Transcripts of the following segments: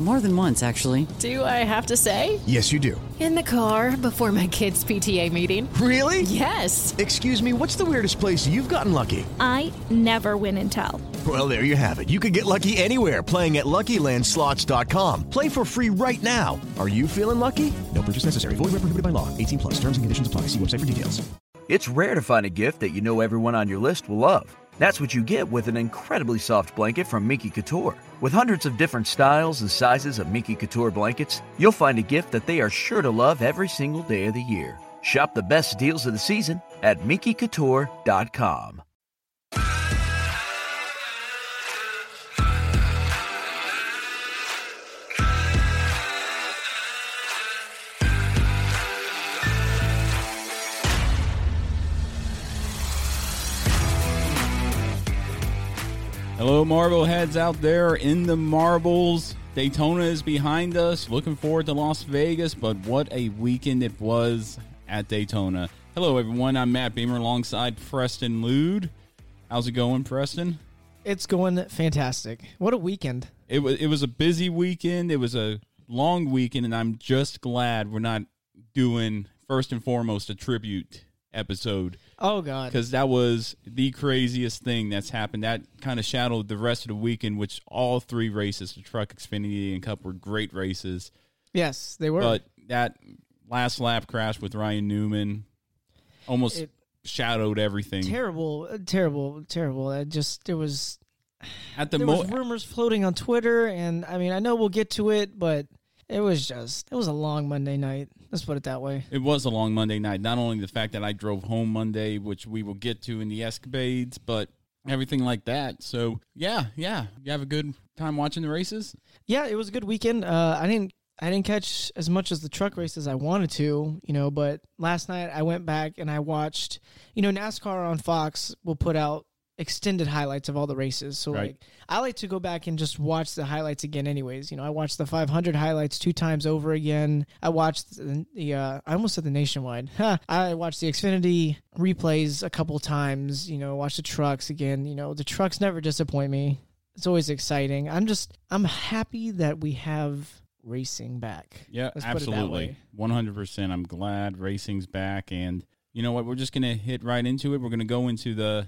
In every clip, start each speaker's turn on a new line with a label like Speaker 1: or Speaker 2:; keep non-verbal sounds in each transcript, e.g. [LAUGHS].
Speaker 1: More than once, actually.
Speaker 2: Do I have to say?
Speaker 3: Yes, you do.
Speaker 2: In the car before my kids' PTA meeting.
Speaker 3: Really?
Speaker 2: Yes.
Speaker 3: Excuse me, what's the weirdest place you've gotten lucky?
Speaker 4: I never win and tell.
Speaker 3: Well, there you have it. You can get lucky anywhere playing at LuckyLandSlots.com. Play for free right now. Are you feeling lucky? No purchase necessary. Void where prohibited by law. 18 plus. Terms and conditions apply. See website for details.
Speaker 5: It's rare to find a gift that you know everyone on your list will love. That's what you get with an incredibly soft blanket from Miki Couture. With hundreds of different styles and sizes of Miki Couture blankets, you'll find a gift that they are sure to love every single day of the year. Shop the best deals of the season at MikiCouture.com.
Speaker 6: Hello, Marble heads out there in the marbles. Daytona is behind us. Looking forward to Las Vegas, but what a weekend it was at Daytona. Hello, everyone. I'm Matt Beamer alongside Preston Lude. How's it going, Preston?
Speaker 7: It's going fantastic. What a weekend.
Speaker 6: It was it was a busy weekend. It was a long weekend, and I'm just glad we're not doing first and foremost a tribute episode
Speaker 7: Oh God.
Speaker 6: because that was the craziest thing that's happened. That kind of shadowed the rest of the weekend, which all three races, the Truck, Xfinity, and Cup, were great races.
Speaker 7: Yes, they were.
Speaker 6: But that last lap crash with Ryan Newman almost
Speaker 7: It-
Speaker 6: shadowed everything.
Speaker 7: terrible, uh, terrible, terrible. It just there was
Speaker 6: At the
Speaker 7: there
Speaker 6: mo-
Speaker 7: was rumors floating on Twitter, and I mean I know we'll get to it, but it was just it was a long Monday night. Let's put it that way.
Speaker 6: It was a long Monday night. Not only the fact that I drove home Monday, which we will get to in the escapades, but everything like that. So yeah, yeah, you have a good time watching the races.
Speaker 7: Yeah, it was a good weekend. Uh, I didn't I didn't catch as much as the truck race as I wanted to, you know, but last night I went back and I watched, you know, NASCAR on Fox will put out extended highlights of all the races. So
Speaker 6: Right.
Speaker 7: like I like to go back and just watch the highlights again anyways. You know, I watched the 500 highlights two times over again. I watched the, the uh I almost said the nationwide. Huh. [LAUGHS] I watched the Xfinity replays a couple times, you know, watched the trucks again, you know, the trucks never disappoint me. It's always exciting. I'm just I'm happy that we have racing back.
Speaker 6: Yeah,
Speaker 7: Let's put it that
Speaker 6: absolutely.
Speaker 7: way.
Speaker 6: One hundred percent. I'm glad racing's back, and you know what? We're just gonna hit right into it. We're gonna go into the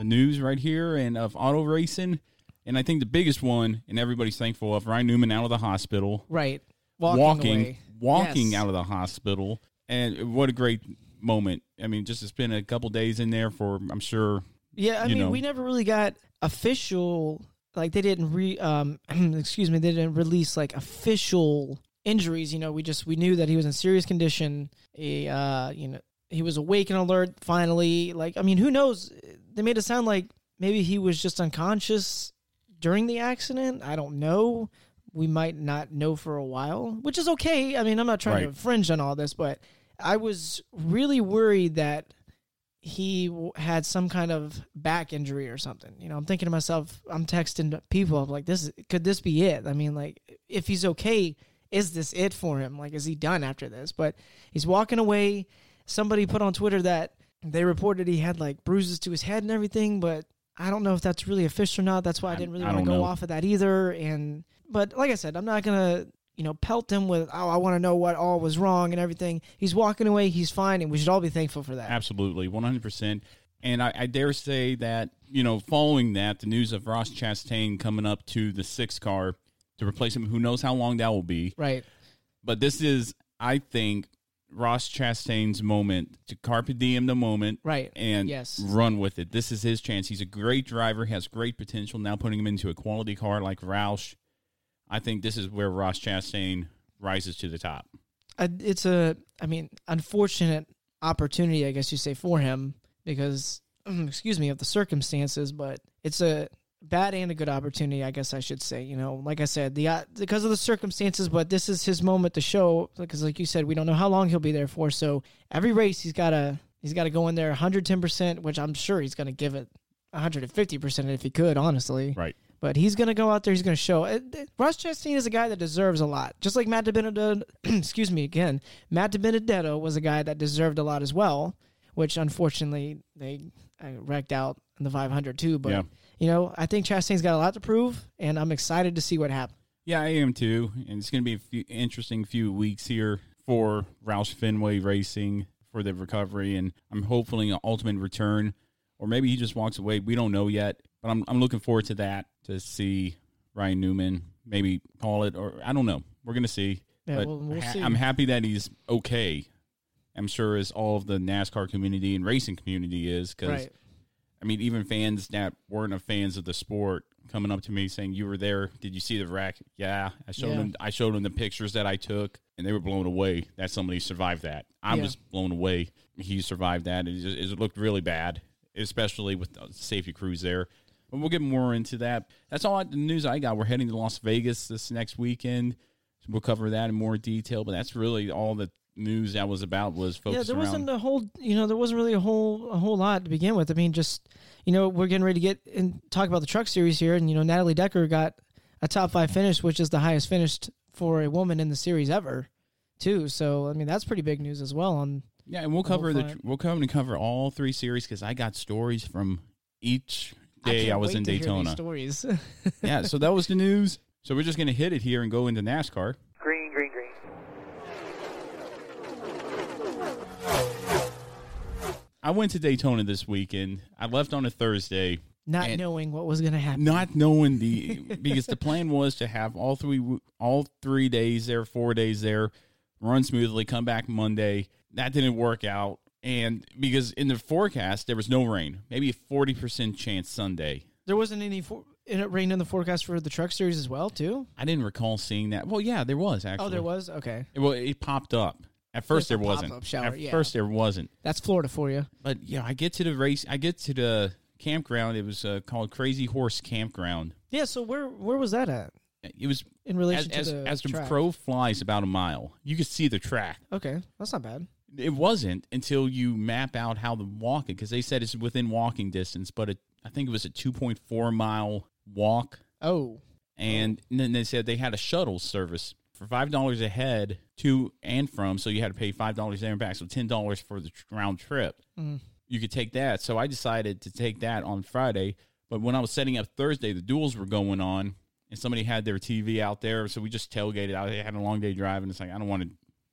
Speaker 6: the news right here and of auto racing, and I think the biggest one, and everybody's thankful of Ryan Newman out of the hospital,
Speaker 7: Right. Walking
Speaker 6: walking, walking
Speaker 7: Yes.
Speaker 6: out of the hospital, and what a great moment. I mean, just to spend a couple days in there for, I'm sure.
Speaker 7: Yeah, I mean,
Speaker 6: know.
Speaker 7: we never really got official like they didn't re um [CLEARS THROAT] excuse me, they didn't release like official injuries, you know, we just we knew that he was in serious condition. He uh, you know, he was awake and alert finally. Like I mean, who knows? They made it sound like maybe he was just unconscious during the accident. I don't know. We might not know for a while, which is okay. I mean, I'm not trying to
Speaker 6: Right.
Speaker 7: infringe on all this, but I was really worried that he w- had some kind of back injury or something. You know, I'm thinking to myself, I'm texting people, I'm like, this could this be it? I mean, like, if he's okay, is this it for him? Like, is he done after this? But he's walking away. Somebody put on Twitter that they reported he had like bruises to his head and everything, but I don't know if that's really official or not. That's why I,
Speaker 6: I-
Speaker 7: didn't really want to go
Speaker 6: know.
Speaker 7: off of that either. And, but like I said, I'm not going to, you know, pelt him with, oh, I want to know what all was wrong and everything. He's walking away. He's fine, and we should all be thankful for that.
Speaker 6: Absolutely, one hundred percent. And I, I dare say that you know, following that, the news of Ross Chastain coming up to the sixth car to replace him, who knows how long that will be.
Speaker 7: Right.
Speaker 6: But this is, I think, Ross Chastain's moment to carpe diem the moment,
Speaker 7: Right.
Speaker 6: and
Speaker 7: Yes.
Speaker 6: run with it. This is his chance. He's a great driver, has great potential. Now putting him into a quality car like Roush, I think this is where Ross Chastain rises to the top.
Speaker 7: Uh, it's a, I mean, unfortunate opportunity, I guess you say, for him because, [CLEARS THROAT] excuse me, of the circumstances, but it's a bad and a good opportunity, I guess I should say. You know, like I said, the uh, because of the circumstances, but this is his moment to show because, like you said, we don't know how long he'll be there for. So every race, he's got to he's got to go in there 110 percent, which I'm sure he's going to give it 150 percent if he could, honestly.
Speaker 6: Right.
Speaker 7: But he's going to go out there. He's going to show. Uh, Ross Chastain is a guy that deserves a lot, just like Matt DiBenedetto. [CLEARS THROAT] excuse me again. Matt DiBenedetto was a guy that deserved a lot as well, which unfortunately they uh, wrecked out in the 500 too. But
Speaker 6: Yeah.
Speaker 7: You know, I think Chastain's got a lot to prove, and I'm excited to see what happens.
Speaker 6: Yeah, I am too. And it's going to be a few interesting few weeks here for Roush Fenway Racing for the recovery, and I'm hopefully an ultimate return, or maybe he just walks away. We don't know yet, but I'm I'm looking forward to that to see Ryan Newman maybe call it, or I don't know. We're going to see.
Speaker 7: Yeah,
Speaker 6: but
Speaker 7: we'll- we'll
Speaker 6: ha-
Speaker 7: see.
Speaker 6: I'm happy that he's okay. I'm sure as all of the NASCAR community and racing community is because
Speaker 7: Right.
Speaker 6: I mean, even fans that weren't a fans of the sport coming up to me saying, "You were there? Did you see the wreck?" Yeah, I showed
Speaker 7: Yeah.
Speaker 6: them. I showed them the pictures that I took, and they were blown away that somebody survived that. I
Speaker 7: Yeah.
Speaker 6: was blown away. He survived that. It, just, it looked really bad, especially with the safety crews there. But we'll get more into that. That's all the news I got. We're heading to Las Vegas this next weekend. So we'll cover that in more detail. But that's really all the news that was about was focused.
Speaker 7: Yeah,
Speaker 6: there
Speaker 7: wasn't a whole, you know, there wasn't really a whole a whole lot to begin with. I mean, just you know, we're getting ready to get and talk about the truck series here, and you know, Natalie Decker got a top five finish, which is the highest finished for a woman in the series ever, too. So I mean, that's pretty big news as well. On
Speaker 6: Yeah, and we'll cover the we'll come and cover all three series because I got stories from each day
Speaker 7: can't
Speaker 6: I, was in
Speaker 7: to hear these
Speaker 6: Daytona.
Speaker 7: stories. [LAUGHS]
Speaker 6: yeah, so that was the news. So we're just gonna hit it here and go into NASCAR. I went to Daytona this weekend. I left on a Thursday,
Speaker 7: Not knowing what was going to happen.
Speaker 6: not knowing the because the plan was to have all three all three days there, four days there, run smoothly, come back Monday. That didn't work out, and because in the forecast there was no rain, maybe a forty percent chance Sunday.
Speaker 7: There wasn't any for, in it rained in the forecast for the truck series as well, too.
Speaker 6: I didn't recall seeing that. Well, yeah, there was actually.
Speaker 7: Oh, there was. Okay,
Speaker 6: It, well, it popped up. At first, there wasn't.
Speaker 7: shower,
Speaker 6: At
Speaker 7: yeah.
Speaker 6: first, there wasn't.
Speaker 7: that's Florida for you.
Speaker 6: But yeah, I get to the race. I get to the campground. It was uh, called Crazy Horse Campground.
Speaker 7: Yeah. So where where was that at
Speaker 6: It was
Speaker 7: in relation
Speaker 6: as,
Speaker 7: to the
Speaker 6: as the crow flies about a mile. You could see the track.
Speaker 7: Okay, that's not bad.
Speaker 6: It wasn't until you map out how the walking because they said it's within walking distance, but it, I think it was a two point four mile walk.
Speaker 7: Oh,
Speaker 6: and then they said they had a shuttle service for five dollars a head to and from. So you had to pay five dollars there and back, so ten dollars for the round trip.
Speaker 7: Mm.
Speaker 6: You could take that. So I decided to take that on Friday. But when I was setting up Thursday, the duels were going on, and somebody had their TV out there, so we just tailgated. I had a long day driving. it's like I don't want to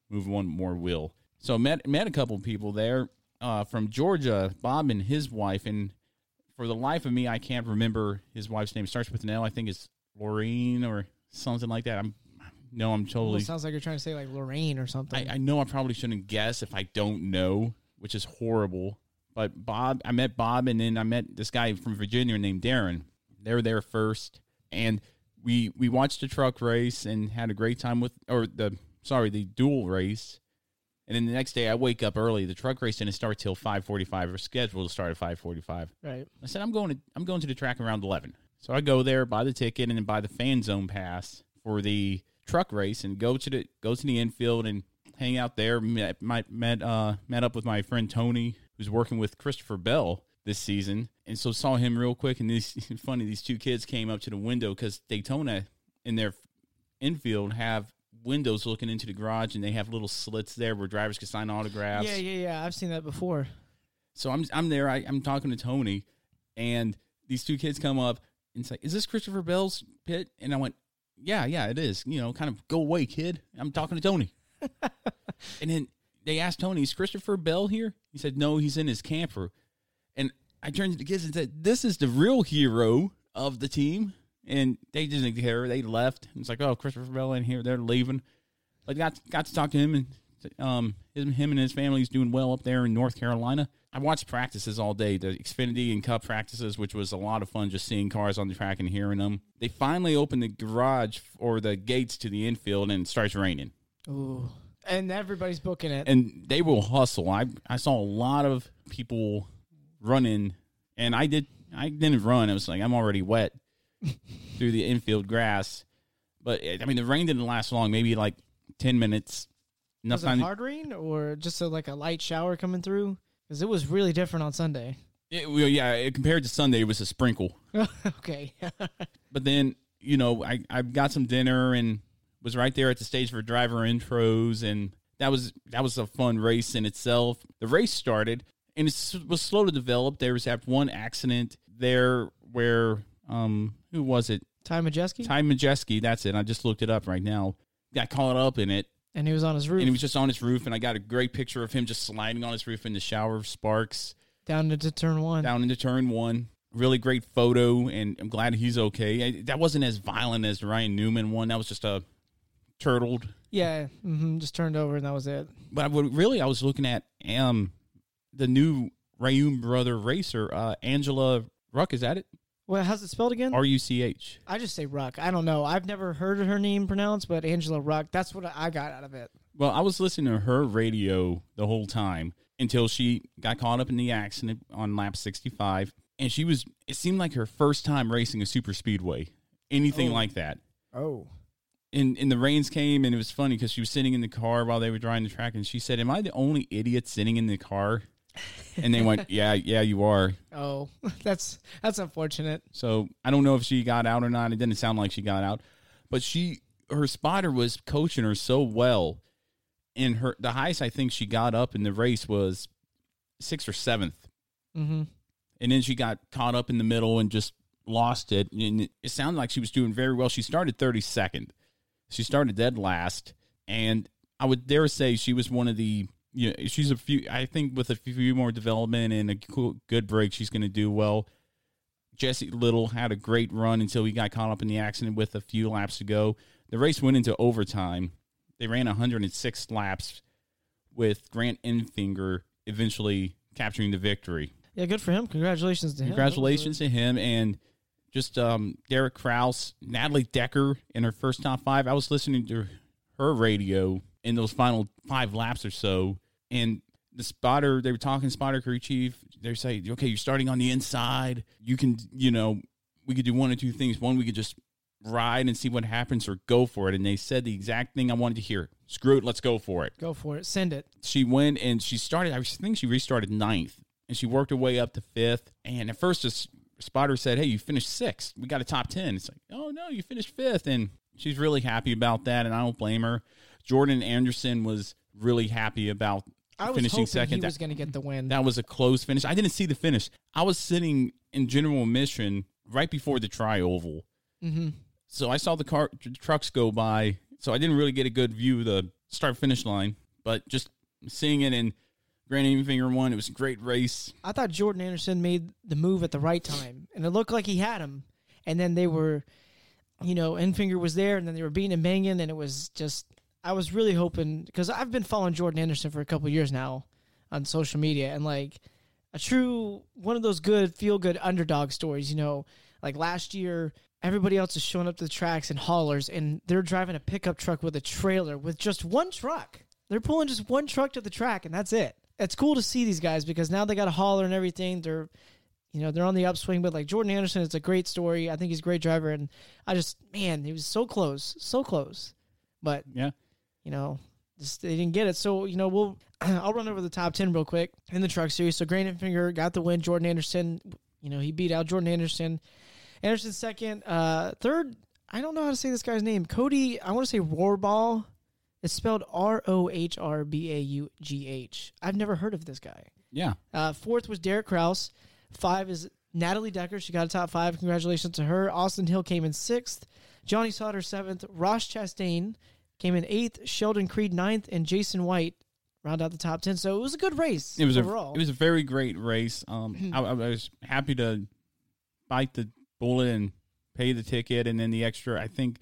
Speaker 6: move one more wheel. So met met a couple people there uh, from Georgia, Bob and his wife, and for the life of me, I can't remember his wife's name. It starts with an L. I think it's Lorraine or something like that. I'm no, I'm totally.
Speaker 7: It sounds like you're trying to say like Lorraine or something.
Speaker 6: I, I know I probably shouldn't guess if I don't know, which is horrible. But Bob, I met Bob, and then I met this guy from Virginia named Darren. They were there first, and we we watched the truck race and had a great time with, or the sorry, the dual race. And then the next day, I wake up early. The truck race didn't start till five forty-five. Or scheduled to start at five forty-five.
Speaker 7: right.
Speaker 6: I said I'm going to I'm going to the track around eleven. So I go there, buy the ticket, and then buy the fan zone pass for the truck race, and go to the go to the infield and hang out there. Met my, met uh met up with my friend Tony, who's working with Christopher Bell this season, and so saw him real quick. And these [LAUGHS] funny, these two kids came up to the window because Daytona in their infield have windows looking into the garage, and they have little slits there where drivers can sign autographs.
Speaker 7: Yeah, yeah, yeah. I've seen that before.
Speaker 6: So I'm I'm there. I, I'm talking to Tony, and these two kids come up and say, "Is this Christopher Bell's pit?" And I went, yeah, yeah, it is. You know, kind of go away, kid. I'm talking to Tony. [LAUGHS] and then they asked Tony, is Christopher Bell here? He said, no, he's in his camper. And I turned to the kids and said, this is the real hero of the team. And they didn't care. They left. It's like, oh, Christopher Bell in here. They're leaving. But got got to talk to him, and um, him, him and his family's doing well up there in North Carolina. I watched practices all day, the Xfinity and Cup practices, which was a lot of fun just seeing cars on the track and hearing them. They finally opened the garage or the gates to the infield, and it starts raining.
Speaker 7: Ooh. And everybody's booking it.
Speaker 6: And they will hustle. I I saw a lot of people running, and I did. I didn't run. I was like I'm already wet [LAUGHS] through the infield grass. But I mean, the rain didn't last long. Maybe like ten minutes.
Speaker 7: Was it hard rain or just a, like a light shower coming through? Because it was really different on Sunday.
Speaker 6: It, well, yeah, it, compared to Sunday, it was a sprinkle. [LAUGHS]
Speaker 7: okay. [LAUGHS]
Speaker 6: but then you know, I I got some dinner and was right there at the stage for driver intros, and that was that was a fun race in itself. The race started, and it was slow to develop. There was that one accident there where um who was it?
Speaker 7: Ty Majeski.
Speaker 6: Ty Majeski. That's it. I just looked it up right now. Got caught up in it.
Speaker 7: And he was on his roof.
Speaker 6: And he was just on his roof, and I got a great picture of him just sliding on his roof in the shower of sparks.
Speaker 7: Down into turn one.
Speaker 6: Down into turn one. Really great photo, and I'm glad he's okay. I, that wasn't as violent as the Ryan Newman one. That was just a turtled.
Speaker 7: Yeah, mm-hmm, just turned over, and that was it.
Speaker 6: But I would, really, I was looking at um the new Reaume brother racer, uh, Angela Ruck. Is that it?
Speaker 7: Well, how's it spelled again?
Speaker 6: R U C H.
Speaker 7: I just say Ruck. I don't know. I've never heard her name pronounced, but Angela Ruck. That's what I got out of it.
Speaker 6: Well, I was listening to her radio the whole time until she got caught up in the accident on lap 65. And she was, it seemed like her first time racing a super speedway, anything
Speaker 7: Oh.
Speaker 6: like that.
Speaker 7: Oh.
Speaker 6: And, and the rains came, and it was funny because she was sitting in the car while they were driving the track, and she said, Am I the only idiot sitting in the car? And they went, Yeah, yeah, you are.
Speaker 7: Oh, [LAUGHS] that's that's unfortunate.
Speaker 6: So I don't know if she got out or not. It didn't sound like she got out, but she her spotter was coaching her so well. And her the highest I think she got up in the race was sixth or seventh,
Speaker 7: Mm-hmm.
Speaker 6: and then she got caught up in the middle and just lost it. And it, it sounded like she was doing very well. She started thirty second. She started dead last, and I would dare say she was one of the. You know, she's a few. I think with a few more development and a cool, good break, she's going to do well. Jesse Little had a great run until he got caught up in the accident with a few laps to go. The race went into overtime. They ran 106 laps with Grant Enfinger eventually capturing the victory.
Speaker 7: Yeah, good for him. Congratulations to him.
Speaker 6: Congratulations to him and just um, Derek Kraus, Natalie Decker in her first top five. I was listening to her radio in those final five laps or so, and the spotter they were talking spotter crew chief. They're saying, okay, you're starting on the inside. You can, you know, we could do one or two things. One, we could just ride and see what happens, or go for it. And they said the exact thing I wanted to hear. Screw it, let's go for it
Speaker 7: Go for it. Send it.
Speaker 6: she went and she started. I think she restarted ninth, and she worked her way up to fifth. And at first, this spotter said, "Hey, you finished sixth. We got a top 10. It's like, "Oh no, you finished fifth. and she's really happy about that, and I don't blame her. Jordan Anderson was really happy about
Speaker 7: I was
Speaker 6: finishing second.
Speaker 7: he
Speaker 6: That-
Speaker 7: was going to get the win.
Speaker 6: that was a close finish. I didn't see the finish. I was sitting in general admission right before the tri oval.
Speaker 7: mm-hmm.
Speaker 6: So I saw the car the trucks go by. So I didn't really get a good view of the start finish line, but just seeing it in Grant Enfinger one, it was a great race.
Speaker 7: I thought Jordan Anderson made the move at the right time, and it looked like he had him. And then they were, you know, Enfinger was there, and then they were beating and banging, and it was just. I was really hoping because I've been following Jordan Anderson for a couple years now on social media, and like a true one of those good feel good underdog stories. You know, like last year, everybody else is showing up to the tracks and haulers, and they're driving a pickup truck with a trailer with just one truck. They're pulling just one truck to the track, and that's it. It's cool to see these guys because now they got a hauler and everything. They're, you know, they're on the upswing. But like Jordan Anderson, it's a great story. I think he's a great driver, and I just, man, he was so close, so close. But
Speaker 6: Yeah.
Speaker 7: You know, just they didn't get it. So you know, we'll [CLEARS THROAT] I'll run over the top ten real quick in the truck series. So Grant Enfinger got the win. Jordan Anderson, you know, he beat out Jordan Anderson. Anderson second, uh, third. I don't know how to say this guy's name. Cody. I want to say Rohrball. It's spelled R O H R B A U G H. I've never heard of this guy.
Speaker 6: Yeah.
Speaker 7: Uh, fourth was Derek Kraus. Five is Natalie Decker. She got a top five. Congratulations to her. Austin Hill came in sixth. Johnny Sauter seventh. Ross Chastain came in eighth. Sheldon Creed ninth, and Jason White round out the top ten. So it was a good race.
Speaker 6: It was
Speaker 7: overall.
Speaker 6: a it was a very great race. Um, I, I was happy to bite the bullet and pay the ticket, and then the extra. I think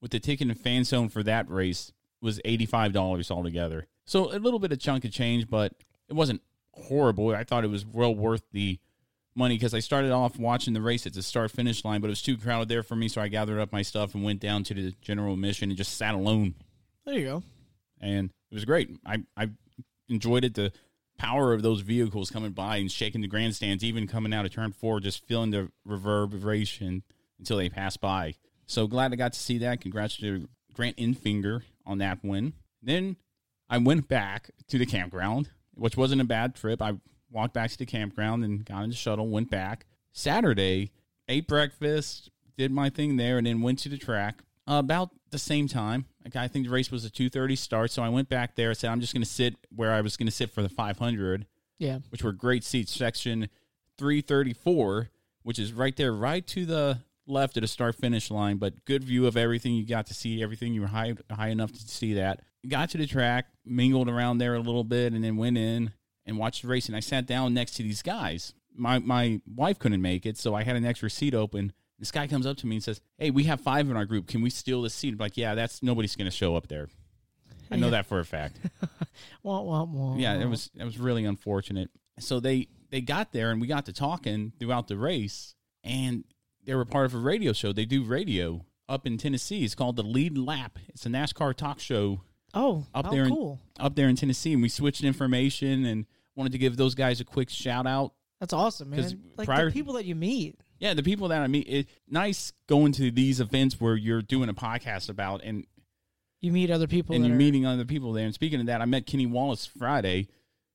Speaker 6: with the ticket and fan zone for that race was eighty five dollars altogether. So a little bit of chunk of change, but it wasn't horrible. I thought it was well worth the money because I started off watching the race at the start finish line, but it was too crowded there for me, so I gathered up my stuff and went down to the general admission and just sat alone
Speaker 7: there you go.
Speaker 6: and it was great. I I enjoyed it. The power of those vehicles coming by and shaking the grandstands, even coming out of turn four, just feeling the reverberation until they pass by. So glad I got to see that. Congrats to Grant Enfinger on that win. Then I went back to the campground, which wasn't a bad trip. I walked back to the campground and got in the shuttle, went back. Saturday, ate breakfast, did my thing there, and then went to the track uh, about the same time. Like, I think the race was a two thirty start, so I went back there. I said I'm just going to sit where I was going to sit for the 500,
Speaker 7: Yeah.
Speaker 6: which were great seats. Section 334, which is right there, right to the left of the start finish line, but good view of everything. You got to see everything. You were high high enough to see that. Got to the track, mingled around there a little bit, and then went in and watched the race. And I sat down next to these guys. My my wife couldn't make it, so I had an extra seat open. This guy comes up to me and says, "Hey, we have five in our group. Can we steal this seat?" I'm like, "Yeah, that's nobody's going to show up there. I know that for a fact." [LAUGHS]
Speaker 7: Wah, wah, wah.
Speaker 6: yeah, it was it was really unfortunate. So they they got there and we got to talking throughout the race, and they were part of a radio show. They do radio up in Tennessee. It's called the Lead Lap. It's a NASCAR talk show
Speaker 7: Oh,
Speaker 6: up there,
Speaker 7: cool.
Speaker 6: in, up there in Tennessee. And we switched information and wanted to give those guys a quick shout out.
Speaker 7: That's awesome, man. Like
Speaker 6: prior-
Speaker 7: the people that you meet.
Speaker 6: Yeah, the people that I meet, it nice going to these events where you're doing a podcast about and
Speaker 7: You meet other people.
Speaker 6: and you're
Speaker 7: are-
Speaker 6: meeting other people there. And speaking of that, I met Kenny Wallace Friday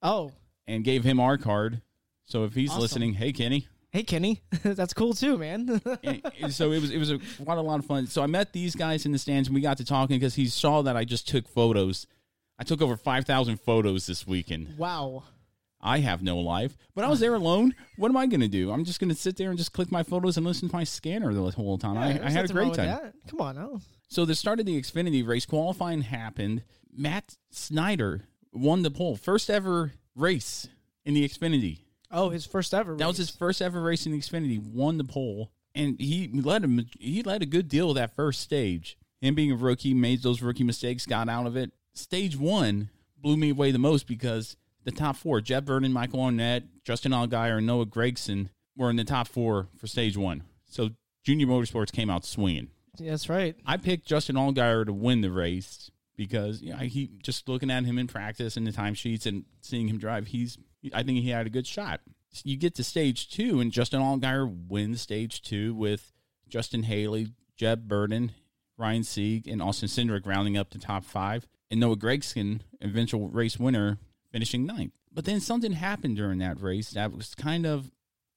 Speaker 7: Oh,
Speaker 6: and gave him our card. So if he's
Speaker 7: Awesome.
Speaker 6: listening, hey Kenny.
Speaker 7: Hey Kenny, [LAUGHS] that's cool too, man. [LAUGHS]
Speaker 6: So it was it was a, quite a lot of fun. So I met these guys in the stands and we got to talking because he saw that I just took photos. I took over five thousand photos this weekend.
Speaker 7: wow.
Speaker 6: I have no life, but I was there alone. What am I going to do? I'm just going to sit there and just click my photos and listen to my scanner the whole time.
Speaker 7: Yeah,
Speaker 6: I, I had a great time.
Speaker 7: that. Come on now.
Speaker 6: So the start of the Xfinity race qualifying happened. Matt Snyder won the pole, first ever race in the Xfinity.
Speaker 7: Oh, his first ever.
Speaker 6: That was his first ever race in the Xfinity. Won the pole, and he led him. He led a good deal of that first stage. Him being a rookie, made those rookie mistakes, got out of it. Stage one blew me away the most because the top four: Jeb Burton, Michael Annett, Justin Allgaier, and Noah Gragson were in the top four for stage one. So Junior Motorsports came out swinging.
Speaker 7: That's right.
Speaker 6: I picked Justin Allgaier to win the race because you know, he just looking at him in practice and the timesheets and seeing him drive, he's I think he had a good shot. You get to stage two, and Justin Allgaier wins stage two with Justin Haley, Jeb Burton, Ryan Sieg, and Austin Cindric rounding up the top five, and Noah Gragson, eventual race winner, finishing ninth. But then something happened during that race that was kind of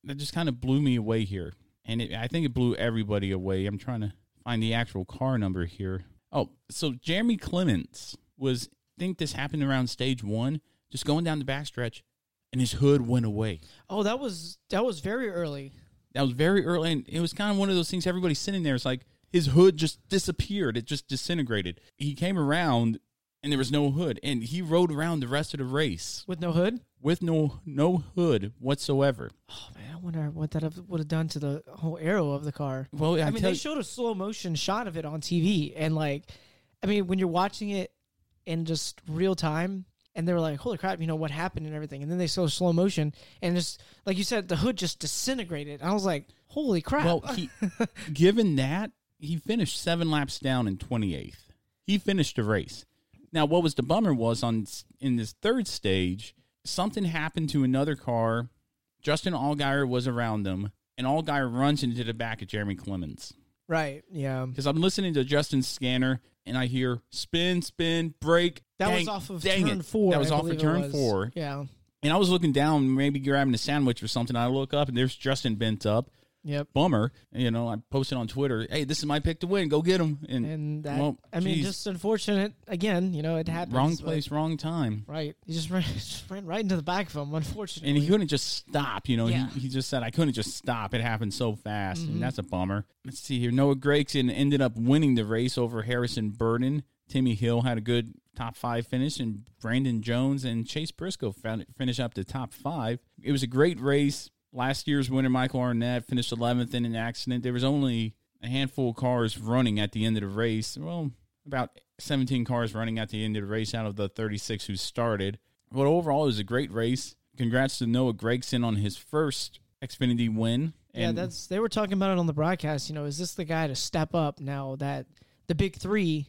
Speaker 6: that just kind of blew me away here, and it, I think it blew everybody away. I'm trying to find the actual car number here. Oh, so Jeremy Clements was I think this happened around stage one, just going down the backstretch, and his hood went away.
Speaker 7: Oh, that was that was very early.
Speaker 6: That was very early, and it was kind of one of those things. Everybody sitting there, it's like his hood just disappeared. It just disintegrated. He came around, and there was no hood, and he rode around the rest of the race
Speaker 7: With no hood?
Speaker 6: with no no hood whatsoever.
Speaker 7: Oh man, I wonder what that would have done to the whole aero of the car.
Speaker 6: Well, I,
Speaker 7: I, mean, they
Speaker 6: you-
Speaker 7: showed a slow motion shot of it on TV, and like, I mean, when you're watching it in just real time, and they were like, "Holy crap!" You know what happened and everything, and then they saw slow motion, and just like you said, the hood just disintegrated. I was like, "Holy crap!"
Speaker 6: Well, he, [LAUGHS] given that, he finished seven laps down in 28th. He finished the race. Now, what was the bummer was on in this third stage, something happened to another car. Justin Allgaier was around them, and Allgaier runs into the back of Jeremy Clements.
Speaker 7: right? Yeah,
Speaker 6: Because I'm listening to Justin's scanner, and I hear spin, spin, brake.
Speaker 7: that
Speaker 6: Dang-
Speaker 7: was off of turn
Speaker 6: it.
Speaker 7: four.
Speaker 6: That was
Speaker 7: I
Speaker 6: off of turn
Speaker 7: was.
Speaker 6: four.
Speaker 7: Yeah,
Speaker 6: And I was looking down, maybe grabbing a sandwich or something. I look up, and there's Justin bent up.
Speaker 7: Yep.
Speaker 6: bummer. You know, I posted on Twitter, "Hey, this is my pick to win. Go get him." And,
Speaker 7: And that,
Speaker 6: well,
Speaker 7: I mean,
Speaker 6: geez,
Speaker 7: just unfortunate. Again, you know, it happens.
Speaker 6: wrong
Speaker 7: but-
Speaker 6: place, wrong time.
Speaker 7: Right. He just [LAUGHS] ran, just ran right into the back of him, unfortunately.
Speaker 6: And he couldn't just stop. You know,
Speaker 7: Yeah. Mm-hmm.
Speaker 6: he, he just said, I couldn't just stop. It happened so fast. And that's a bummer. Let's see here. Noah Gragson ended up winning the race over Harrison Burton. Timmy Hill had a good top five finish, and Brandon Jones and Chase Briscoe found finish up the top five. It was a great race. Last year's winner, Michael Annett, finished 11th in an accident. There was only a handful of cars running at the end of the race. Well, about 17 cars running at the end of the race out of the 36 who started. But overall, it was a great race. Congrats to Noah Gragson on his first Xfinity win.
Speaker 7: yeah, that's they were talking about it on the broadcast. You know, is this the guy to step up now that the big three?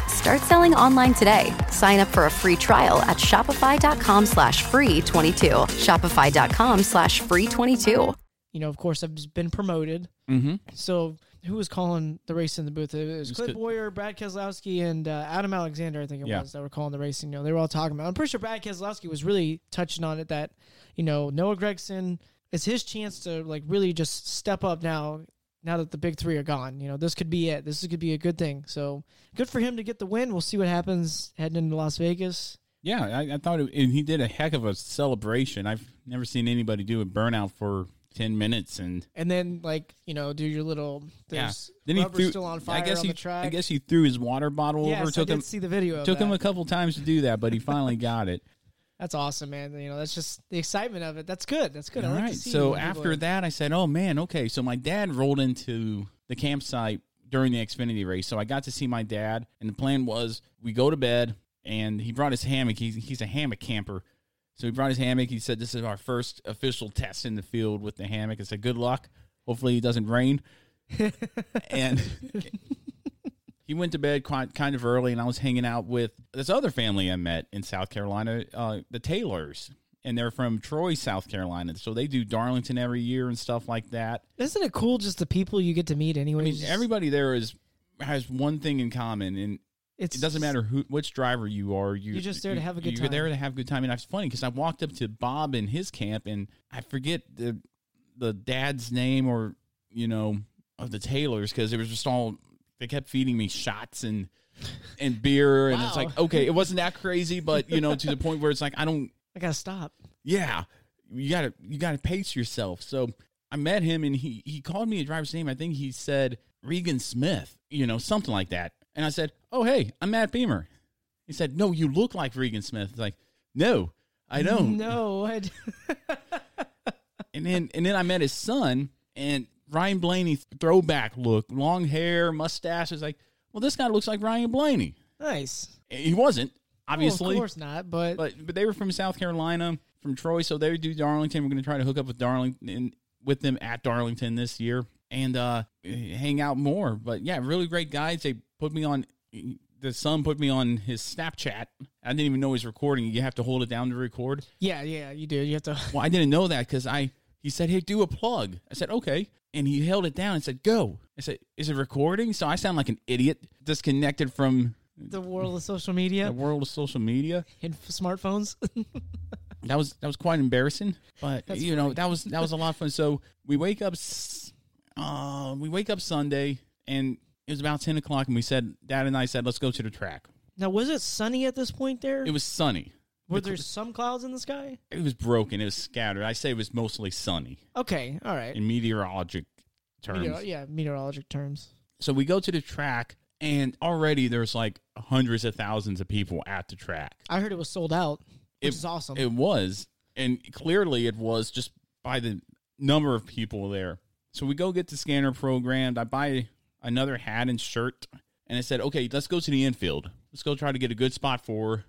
Speaker 8: Start selling online today. Sign up for a free trial at shopify.com slash free 22. Shopify.com slash free 22.
Speaker 7: You know, of course, I've been promoted.
Speaker 6: Mm-hmm.
Speaker 7: So who was calling the race in the booth? It was
Speaker 6: It's
Speaker 7: Cliff
Speaker 6: good.
Speaker 7: Bowyer, Brad Keselowski, and uh, Adam Alexander. I think it
Speaker 6: Yeah.
Speaker 7: was that were calling the race. You know, they were all talking about. I'm pretty sure Brad Keselowski was really touching on it that you know Noah Gragson. It's his chance to like really just step up now. Now that the big three are gone, you know this could be it. This could be a good thing. So good for him to get the win. We'll see what happens heading into Las Vegas.
Speaker 6: Yeah, I, I thought it, and he did a heck of a celebration. I've never seen anybody do a burnout for 10 minutes. And
Speaker 7: And then like you know do your little
Speaker 6: yeah, then he threw,
Speaker 7: still on fire
Speaker 6: I guess
Speaker 7: on
Speaker 6: he,
Speaker 7: the track.
Speaker 6: I guess he threw his water bottle
Speaker 7: Yes,
Speaker 6: over.
Speaker 7: I
Speaker 6: Took
Speaker 7: did
Speaker 6: him,
Speaker 7: see the video of
Speaker 6: Took him a couple times to do that, but he finally [LAUGHS] got it.
Speaker 7: That's awesome, man. You know, that's just the excitement of it. That's good. That's good. I
Speaker 6: All
Speaker 7: like
Speaker 6: right.
Speaker 7: to see
Speaker 6: So after that, I said, "Oh man, okay." So my dad rolled into the campsite during the Xfinity race, so I got to see my dad. And the plan was we go to bed, and he brought his hammock. He's he's a hammock camper, so he brought his hammock. He said, "This is our first official test in the field with the hammock." I said, "Good luck. Hopefully, it doesn't rain." [LAUGHS] and [LAUGHS] he went to bed quite kind of early, and I was hanging out with this other family I met in South Carolina, uh, the Taylors, and they're from Troy, South Carolina. So they do Darlington every year and stuff like that.
Speaker 7: Isn't it cool just the people you get to meet
Speaker 6: I mean, everybody there is has one thing in common, and
Speaker 7: It's-
Speaker 6: it doesn't matter who which driver you are. You,
Speaker 7: You're just there to have a good
Speaker 6: You're there to have a good time, and it's funny because I walked up to Bob in his camp, and I forget the the dad's name or you know of the Taylors because it was just all they kept feeding me shots and and beer, and it's like okay, it wasn't that crazy, but you know to the point where it's like I don't
Speaker 7: I gotta stop.
Speaker 6: yeah, you gotta you gotta pace yourself. So I met him and he he called me a driver's name. I think he said Regan Smith, you know, something like that. And I said, "Oh hey, I'm Matt Beamer." He said, "No, you look like Regan Smith." It's like, "No, I don't."
Speaker 7: No, I, [LAUGHS]
Speaker 6: And then and then I met his son and Ryan Blaney throwback look, long hair, mustache. It's like, well, this guy looks like Ryan Blaney.
Speaker 7: nice.
Speaker 6: He wasn't obviously.
Speaker 7: Well, of course not. But,
Speaker 6: but but they were from South Carolina, from Troy, so they do Darlington. We're going to try to hook up with Darlington with them at Darlington this year and uh hang out more. But yeah, really great guys. They put me on. The son put me on his Snapchat. I didn't even know he was recording. You have to hold it down to record.
Speaker 7: yeah, yeah, you do. You have to.
Speaker 6: Well, I didn't know that because I he said, "Hey, do a plug." I said, "Okay," and he held it down and said, "Go." I said, "Is it recording?" So I sound like an idiot, disconnected from
Speaker 7: The world of social media
Speaker 6: the world of social media.
Speaker 7: and f- smartphones. [LAUGHS]
Speaker 6: That was that was quite embarrassing, but
Speaker 7: That's
Speaker 6: you know that was that was a lot of fun. So we wake up, s- uh, we wake up Sunday, and it was about ten o'clock, and we said, Dad and I said, let's go to the track.
Speaker 7: now, was it sunny at this point there?
Speaker 6: It was sunny.
Speaker 7: Were there some clouds in the sky?
Speaker 6: It was broken. It was scattered. I say it was mostly sunny
Speaker 7: Okay, all right.
Speaker 6: in meteorologic terms.
Speaker 7: Meteor- yeah, meteorologic terms.
Speaker 6: So we go to the track, and already there's like hundreds of thousands of people at the track.
Speaker 7: I heard it was sold out, which
Speaker 6: it,
Speaker 7: is awesome.
Speaker 6: It was, and clearly it was just by the number of people there. So we go get the scanner programmed. I buy another hat and shirt, and I said, "Okay, let's go to the infield. Let's go try to get a good spot for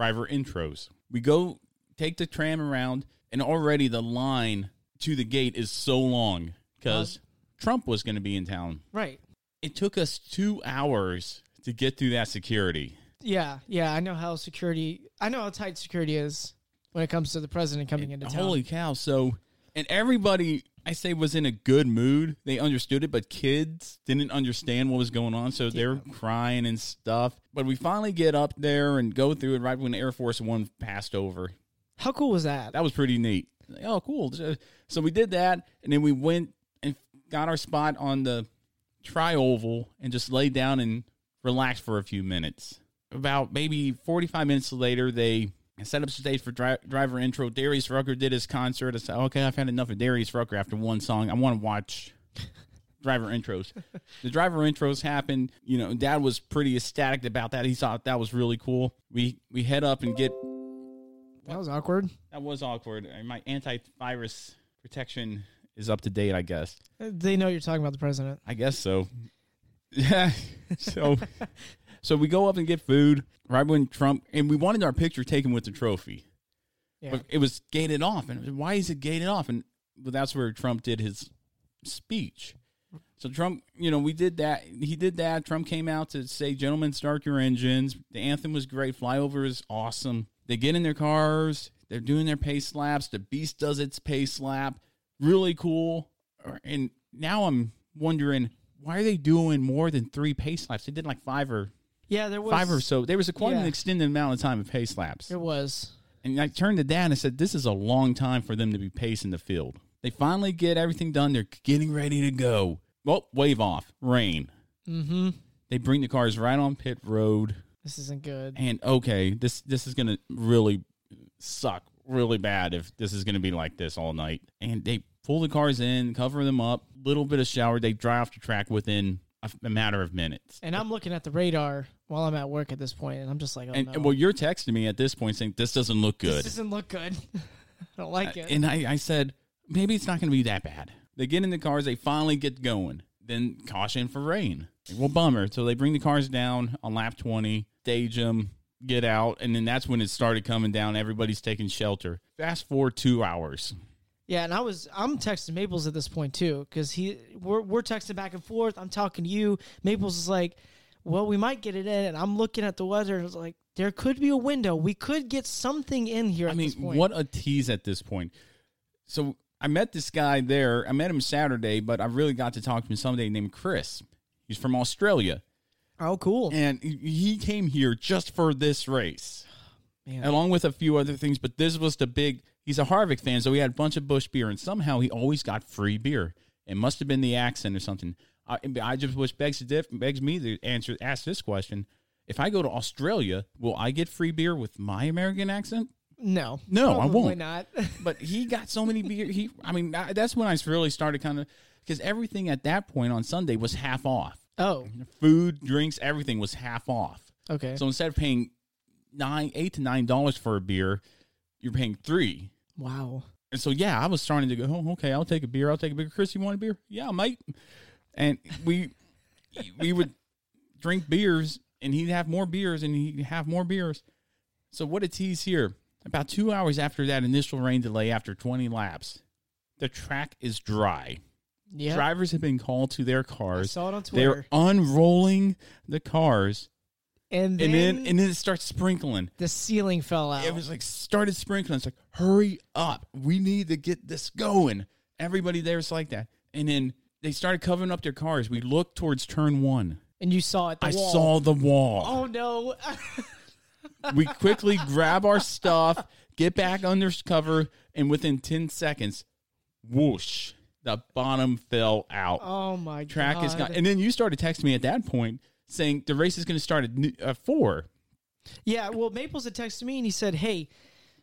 Speaker 6: driver intros." We go take the tram around, and already the line to the gate is so long because Trump was going to be in town.
Speaker 7: right.
Speaker 6: It took us two hours to get through that security.
Speaker 7: Yeah, yeah. I know how security. I know how tight security is when it comes to the president coming into town.
Speaker 6: Holy cow! So, and everybody, I say, was in a good mood. They understood it, but kids didn't understand what was going on, so they're crying and stuff. But we finally get up there and go through it right when Air Force One passed over.
Speaker 7: How cool was that?
Speaker 6: That was pretty neat. Like, oh, cool! So we did that, and then we went and got our spot on the tri oval and just laid down and relaxed for a few minutes. About maybe 45 minutes later, they set up stage for dri- driver intro. Darius Rucker did his concert. I said, okay, I've had enough of Darius Rucker after one song. I want to watch [LAUGHS] driver intros. the driver intros happened. You know, Dad was pretty ecstatic about that. He thought that was really cool. We we head up and get.
Speaker 7: That was awkward.
Speaker 6: That was awkward. My antivirus protection is up to date, I guess.
Speaker 7: They know you're talking about the president.
Speaker 6: I guess so. [LAUGHS] Yeah. so [LAUGHS] so we go up and get food right when Trump and we wanted our picture taken with the trophy.
Speaker 7: Yeah.
Speaker 6: But it was gated off and why is it gated off? And but that's where Trump did his speech. So Trump, you know, we did that. He did that. Trump came out to say, "Gentlemen, start your engines." The anthem was great. Flyover is awesome. They get in their cars. They're doing their pace laps. The Beast does its pace lap. Really cool. And now I'm wondering why are they doing more than three pace laps? They did like five or
Speaker 7: Yeah, there was
Speaker 6: five or so. There was a quite an extended amount of time of pace laps.
Speaker 7: It was.
Speaker 6: And I turned to Dad and I said, This is a long time for them to be pacing the field. They finally get everything done. They're getting ready to go. Well, wave off. Rain.
Speaker 7: Mm-hmm.
Speaker 6: They bring the cars right on pit road.
Speaker 7: This isn't good.
Speaker 6: And okay, this this is gonna really suck really bad if this is gonna be like this all night. And they pull the cars in, cover them up, little bit of shower. They dry off the track within a, matter of minutes.
Speaker 7: And I'm looking at the radar while I'm at work at this point, and I'm just like, oh
Speaker 6: and,
Speaker 7: no,
Speaker 6: and well, you're texting me at this point saying this doesn't look good.
Speaker 7: this doesn't look good. [LAUGHS] I don't like it.
Speaker 6: And I, I said, maybe it's not going to be that bad. They get in the cars, they finally get going. Then caution for rain. Well, bummer. So they bring the cars down on lap 20, stage them, get out, and then that's when it started coming down. Everybody's taking shelter. Fast forward two hours.
Speaker 7: Yeah, and I was I'm texting Maples at this point too because he we're we're texting back and forth. I'm talking to you. Maples is like, "Well, we might get it in," and I'm looking at the weather and it's like, "There could be a window. We could get something in here."
Speaker 6: I
Speaker 7: at
Speaker 6: mean,
Speaker 7: this point.
Speaker 6: what a tease at this point. So I met this guy there. I met him Saturday, but I really got to talk to him Sunday named Chris. He's from Australia.
Speaker 7: Oh, cool.
Speaker 6: And he- he came here just for this race.
Speaker 7: Man.
Speaker 6: along with a few other things. But this was the big. He's a Harvick fan, so he had a bunch of Busch beer, and somehow he always got free beer. It must have been the accent or something. I, I just which begs to diff, begs me to answer ask this question: If I go to Australia, will I get free beer with my American accent?
Speaker 7: No,
Speaker 6: No, I won't.
Speaker 7: Not. [LAUGHS]
Speaker 6: But he got so many beer. He, I mean, I- that's when I really started kind of because everything at that point on Sunday was half off.
Speaker 7: oh,
Speaker 6: Food, drinks, everything was half off.
Speaker 7: okay.
Speaker 6: So instead of paying nine, eight to nine dollars for a beer, you're paying three.
Speaker 7: Wow.
Speaker 6: And so yeah, I was starting to go, oh, okay, I'll take a beer. I'll take a beer. Chris, you want a beer? Yeah, mate. And we we would drink beers, and he'd have more beers, and he'd have more beers. So what a tease here! About two hours after that initial rain delay, after 20 laps, the track is dry.
Speaker 7: Yeah.
Speaker 6: Drivers have been called to their cars.
Speaker 7: saw it on Twitter.
Speaker 6: They're unrolling the cars
Speaker 7: And then,
Speaker 6: and then and then it starts sprinkling.
Speaker 7: the ceiling fell out.
Speaker 6: It was like started sprinkling. It's like, hurry up. We need to get this going. Everybody there's like that. And then they started covering up their cars. We looked towards turn one.
Speaker 7: And you saw it. The
Speaker 6: I
Speaker 7: wall.
Speaker 6: saw the wall.
Speaker 7: Oh no! [LAUGHS]
Speaker 6: we quickly grab our stuff, get back under cover, and within 10 seconds, whoosh, the bottom fell out.
Speaker 7: oh my
Speaker 6: Track
Speaker 7: god!
Speaker 6: is gone. And then you started texting me at that point saying the race is going to start at uh, 4.
Speaker 7: Yeah, well, Maples had texted me and he said, "Hey,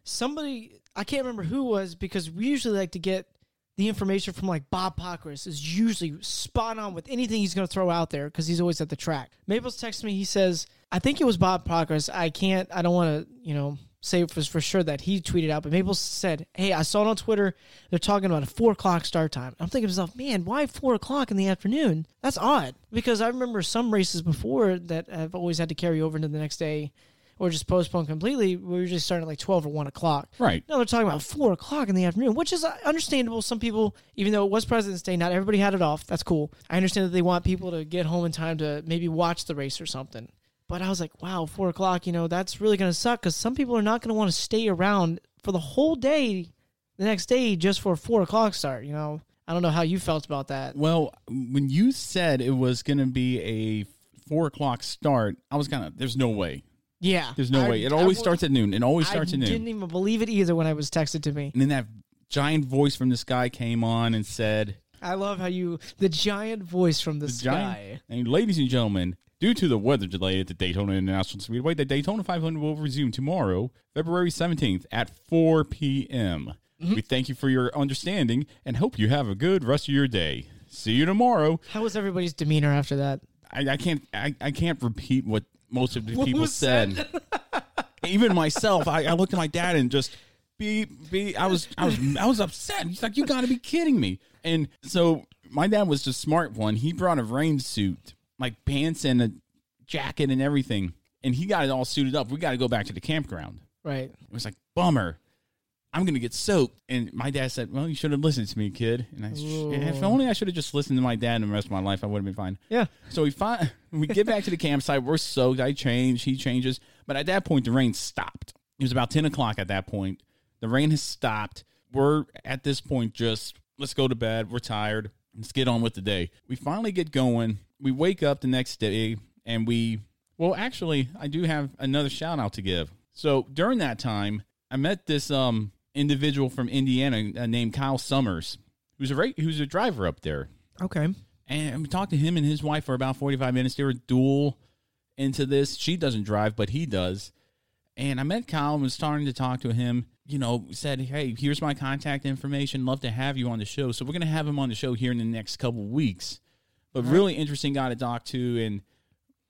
Speaker 7: somebody I can't remember who was because we usually like to get the information from like Bob Pockrass is usually spot on with anything he's going to throw out there because he's always at the track." Maples texted me. He says, "I think it was Bob Pockrass. I can't. I don't want to. You know." Say for, for sure that he tweeted out, but Maples said, "Hey, I saw it on Twitter. They're talking about a four o'clock start time." I'm thinking to myself, "Man, why four o'clock in the afternoon? That's odd." Because I remember some races before that have always had to carry over into the next day, or just postpone completely. We were just starting at like twelve or one o'clock.
Speaker 6: Right.
Speaker 7: Now they're talking about four o'clock in the afternoon, which is uh, understandable. Some people, even though it was President's Day, not everybody had it off. That's cool. I understand that they want people to get home in time to maybe watch the race or something. But I was like, wow, four o'clock, you know, that's really going to suck because some people are not going to want to stay around for the whole day the next day just for a four o'clock start, you know? I don't know how you felt about that.
Speaker 6: Well, when you said it was going to be a 4 o'clock start, I was kind of, there's no way.
Speaker 7: Yeah.
Speaker 6: There's no
Speaker 7: I-
Speaker 6: way. It always
Speaker 7: wa-
Speaker 6: starts at noon. It always starts I at noon.
Speaker 7: didn't even believe it either when I was texted to me.
Speaker 6: And then that giant voice from the sky came on and said,
Speaker 7: I love how you, the giant voice from the,
Speaker 6: The
Speaker 7: sky.
Speaker 6: giant, and ladies and gentlemen, due to the weather delay at the Daytona International Speedway, the Daytona 500 will resume tomorrow, February 17th at 4 p.m.
Speaker 7: Mm-hmm.
Speaker 6: We thank you for your understanding and hope you have a good rest of your day. See you tomorrow.
Speaker 7: How was everybody's demeanor after that?
Speaker 6: I, I can't I, I can't repeat what most of the
Speaker 7: What
Speaker 6: people said. [LAUGHS] Even myself, I, I looked at my dad and just be be I was I was I was upset. He's like, You gotta be kidding me. And so my dad was the smart one. He brought a rain suit, like pants and a jacket and everything. And he got it all suited up. We gotta go back to the campground.
Speaker 7: Right.
Speaker 6: It was like, bummer. I'm gonna get soaked. And my dad said, "Well, you should have listened to me, kid." And I, if only I should have just listened to my dad, and the rest of my life I would have been fine.
Speaker 7: Yeah.
Speaker 6: So we find we get back to the campsite. We're soaked. I change. He changes. But at that point, the rain stopped. It was about ten o'clock at that point. The rain has stopped. We're at this point just let's go to bed. We're tired. Let's get on with the day. We finally get going. We wake up the next day and we well, actually, I do have another shout out to give. So during that time, I met this um individual from Indiana uh, named Kyle Summers, who's a ra- who's a driver up there.
Speaker 7: Okay.
Speaker 6: And we talked to him and his wife for about 45 minutes. They were dual into this. She doesn't drive, but he does. And I met Kyle and was starting to talk to him. You know, said, "Hey, here's my contact information. Love to have you on the show." So we're gonna have him on the show here in the next couple weeks. But really interesting guy to talk to, and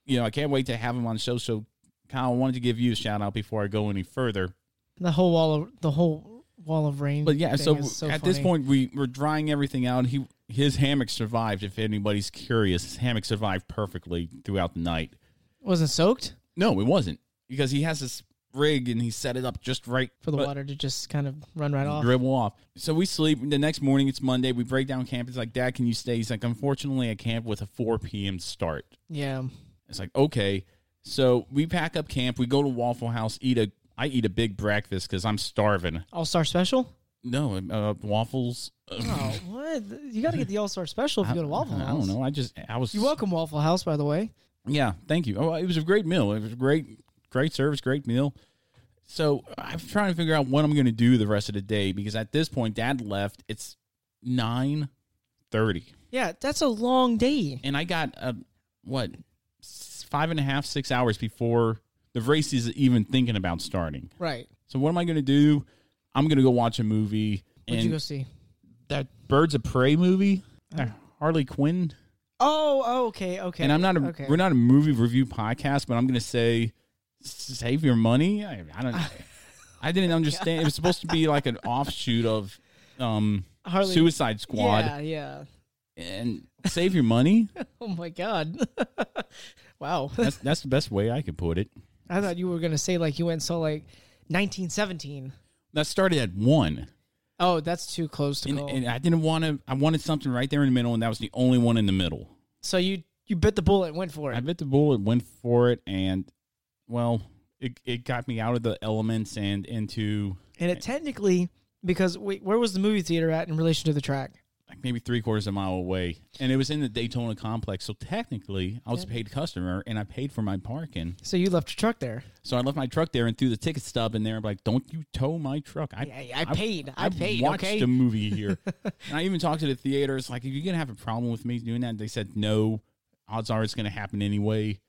Speaker 6: you know, I can't wait to have him on the show. So, Kyle, I wanted to give you a shout out before I go any further.
Speaker 7: The whole wall of the whole wall of rain.
Speaker 6: But yeah, so,
Speaker 7: so
Speaker 6: at this point we we're drying everything out. He his hammock survived. If anybody's curious, his hammock survived perfectly throughout the night.
Speaker 7: wasn't soaked
Speaker 6: No, it wasn't because he has this rig and he set it up just right
Speaker 7: for the
Speaker 6: but-
Speaker 7: water to just kind of run right off.
Speaker 6: dribble off. So we sleep. The next morning, it's Monday. We break down camp. It's like, Dad, can you stay? He's like, unfortunately, I camp with a 4 p.m. start.
Speaker 7: Yeah.
Speaker 6: It's like, okay. So we pack up camp. We go to Waffle House. Eat a. I eat a big breakfast because I'm starving.
Speaker 7: All Star Special.
Speaker 6: No, uh, waffles.
Speaker 7: Oh, what? You got to get the All Star Special if you go to Waffle House.
Speaker 6: I don't know. I just I was.
Speaker 7: You're welcome, Waffle House. By the way.
Speaker 6: Yeah, thank you. Oh, it was a great meal. It was a great, great service, great meal. So I'm trying to figure out what I'm going to do the rest of the day because at this point, Dad left. It's nine thirty,
Speaker 7: Yeah, that's a long day.
Speaker 6: and I got uh, what s- five and a half, six hours before the race is even thinking about starting.
Speaker 7: Right.
Speaker 6: So what am I going to do? I'm going to go watch a movie.
Speaker 7: What'd
Speaker 6: and
Speaker 7: you go see?
Speaker 6: That Birds of Prey movie. Uh, Harley Quinn.
Speaker 7: Oh, oh, okay, okay.
Speaker 6: And I'm not a
Speaker 7: okay.
Speaker 6: we're not a movie review podcast, but I'm going to say save your money. I, I don't. [LAUGHS] I didn't understand. It was supposed to be like an offshoot of um,
Speaker 7: Harley-
Speaker 6: Suicide Squad,
Speaker 7: Yeah, yeah.
Speaker 6: and save your money. [LAUGHS]
Speaker 7: Oh my god. [LAUGHS] wow.
Speaker 6: That's that's the best way I could put it.
Speaker 7: I thought you were gonna say like you went and saw like 1917.
Speaker 6: That started at one,
Speaker 7: Oh, that's too close to
Speaker 6: and,
Speaker 7: call.
Speaker 6: and I didn't want to. I wanted something right there in the middle, and that was the only one in the middle.
Speaker 7: so you you bit the bullet and went for it.
Speaker 6: I bit the bullet, went for it, and well, it it got me out of the elements and into
Speaker 7: And it technically because wait, where was the movie theater at in relation to the track?
Speaker 6: like maybe three quarters of a mile away, and it was in the Daytona complex. So technically, I was a paid customer, and I paid for my parking.
Speaker 7: So you left your truck there.
Speaker 6: So I left my truck there and threw the ticket stub in there. I'm like, "Don't you tow my truck?" I
Speaker 7: Yeah, I paid. I paid,
Speaker 6: Watched
Speaker 7: okay?
Speaker 6: a movie here, [LAUGHS] and I even talked to the theaters. Like, if you're gonna have a problem with me doing that, they said no. Odds are it's gonna happen anyway.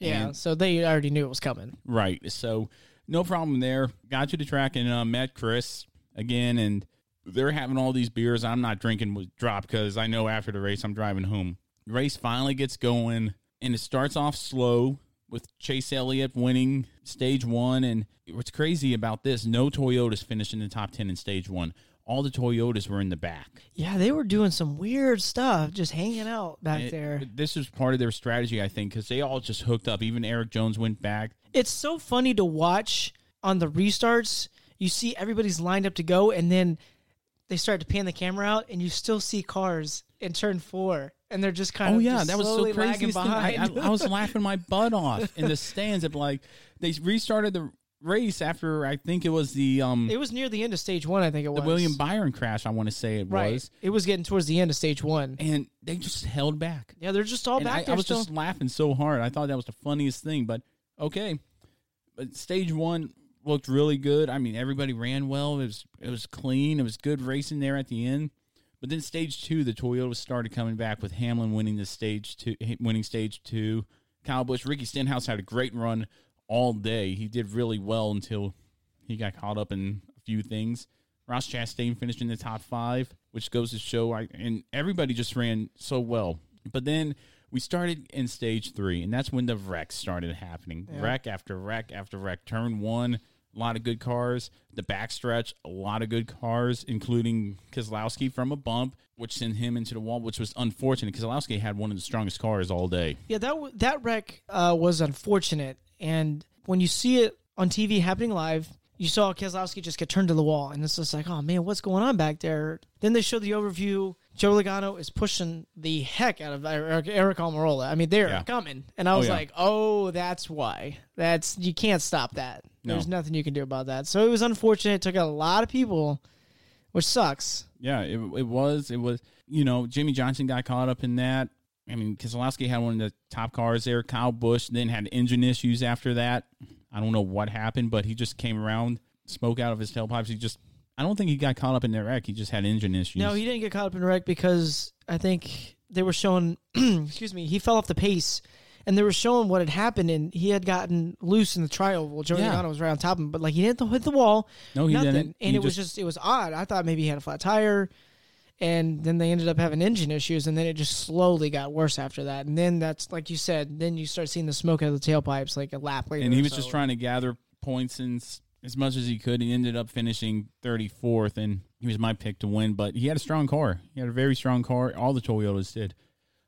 Speaker 7: Yeah.
Speaker 6: And-
Speaker 7: so they already knew it was coming.
Speaker 6: Right. So no problem there. Got to the track and uh, met Chris again, and they're having all these beers. I'm not drinking with drop because I know after the race I'm driving home. Race finally gets going, and it starts off slow with Chase Elliott winning stage one. And what's crazy about this? No Toyotas finished in the top ten in stage one. All the Toyotas were in the back.
Speaker 7: Yeah, they were doing some weird stuff, just hanging out back
Speaker 6: It-
Speaker 7: there.
Speaker 6: This is part of their strategy, I think, because they all just hooked up. Even Erik Jones went back.
Speaker 7: It's so funny to watch on the restarts. You see everybody's lined up to go, and then they start to pan the camera out, and you still see cars in turn four, and they're just kind
Speaker 6: oh
Speaker 7: of
Speaker 6: yeah, that was so crazy. I, I. I was [LAUGHS] laughing my butt off in the stands. Of like they restarted the race after I think it was the um
Speaker 7: it was near the end of stage one, I think it was.
Speaker 6: the William Byron crash. I want to say it
Speaker 7: right.
Speaker 6: was,
Speaker 7: It was getting towards the end of stage one,
Speaker 6: and they just held back.
Speaker 7: yeah, they're just all
Speaker 6: And
Speaker 7: back
Speaker 6: I,
Speaker 7: there
Speaker 6: I was
Speaker 7: still.
Speaker 6: just laughing so hard. I thought that was the funniest thing. But okay, but stage one looked really good. I mean, everybody ran well. It was it was clean. It was good racing there at the end. But then stage two, the Toyota started coming back with Hamlin winning the stage two, winning stage two. Kyle Busch, Ricky Stenhouse had a great run all day. He did really well until he got caught up in a few things. Ross Chastain finished in the top five, which goes to show, I, and everybody just ran so well. But then we started in stage three, and that's when the wrecks started happening.
Speaker 7: Yeah.
Speaker 6: Wreck after wreck after wreck. Turn one, a lot of good cars. The backstretch, a lot of good cars, including Keselowski from a bump, which sent him into the wall, which was unfortunate. Keselowski had one of the strongest cars all day.
Speaker 7: Yeah, that w- that wreck uh, was unfortunate, and when you see it on TV happening live, you saw Keselowski just get turned to the wall, and it's just like, oh man, what's going on back there? Then they show the overview. Joe Logano is pushing the heck out of Aric, Aric Almirola. I mean, they're
Speaker 6: Yeah.
Speaker 7: coming, and I
Speaker 6: Oh,
Speaker 7: was
Speaker 6: yeah.
Speaker 7: like, oh, that's why. That's you can't stop that.
Speaker 6: No.
Speaker 7: There's nothing you can do about that. So it was unfortunate. It took a lot of people, which sucks.
Speaker 6: Yeah, it, it was. It was. You know, Jimmie Johnson got caught up in that. I mean, Keselowski had one of the top cars there. Kyle Busch then had engine issues after that. I don't know what happened, but he just came around, smoke out of his tailpipes. He just, I don't think he got caught up in the wreck. He just had engine issues.
Speaker 7: No, he didn't get caught up in a wreck because I think they were showing. [CLEARS THROAT] excuse me. He fell off the pace, and they were showing what had happened, and he had gotten loose in the trial. Well, Joey
Speaker 6: Yeah.
Speaker 7: Logano was right on top of him, but like he didn't hit the wall.
Speaker 6: No, he
Speaker 7: nothing.
Speaker 6: didn't.
Speaker 7: And
Speaker 6: He
Speaker 7: it was
Speaker 6: just-
Speaker 7: just it was odd. I thought maybe he had a flat tire, and then they ended up having engine issues, and then it just slowly got worse after that. And then that's like you said. Then you start seeing the smoke out of the tailpipes like a lap later.
Speaker 6: and he was
Speaker 7: so-
Speaker 6: just trying to gather points and as much as he could. He ended up finishing 34th, and he was my pick to win. But he had a strong car. He had a very strong car. All the Toyotas did.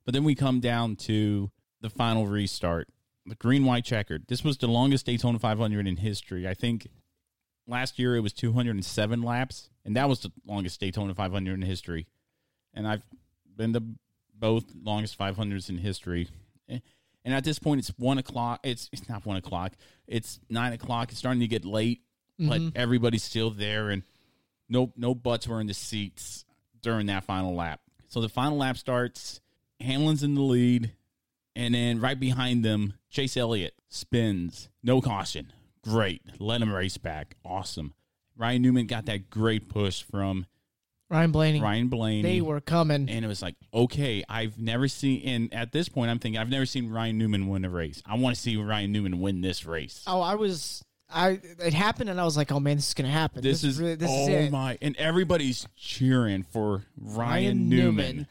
Speaker 6: But then we come down to the final restart, the green white checkered. This was the longest Daytona 500 in history. I think last year it was 207 laps, and that was the longest Daytona 500 in history. And I've been to both longest 500s in history. Eh, And at this point, it's one o'clock. It's it's not one o'clock. It's nine o'clock. It's starting to get late, but
Speaker 7: Mhm.
Speaker 6: everybody's still there, and no no butts were in the seats during that final lap. So the final lap starts. Hamlin's in the lead, and then right behind them, Chase Elliott spins. No caution. Great. Let him race back. Awesome. Ryan Newman got that great push from
Speaker 7: Ryan Blaney.
Speaker 6: Ryan Blaney.
Speaker 7: They were coming.
Speaker 6: And it was like, okay, I've never seen, and at this point, I'm thinking, I've never seen Ryan Newman win a race. I want to see Ryan Newman win this race.
Speaker 7: Oh, I was. I it happened, and I was like, "Oh man, this is gonna happen.
Speaker 6: This, is,
Speaker 7: really, this
Speaker 6: oh
Speaker 7: is it."
Speaker 6: my, and everybody's cheering for Ryan,
Speaker 7: Ryan
Speaker 6: Newman.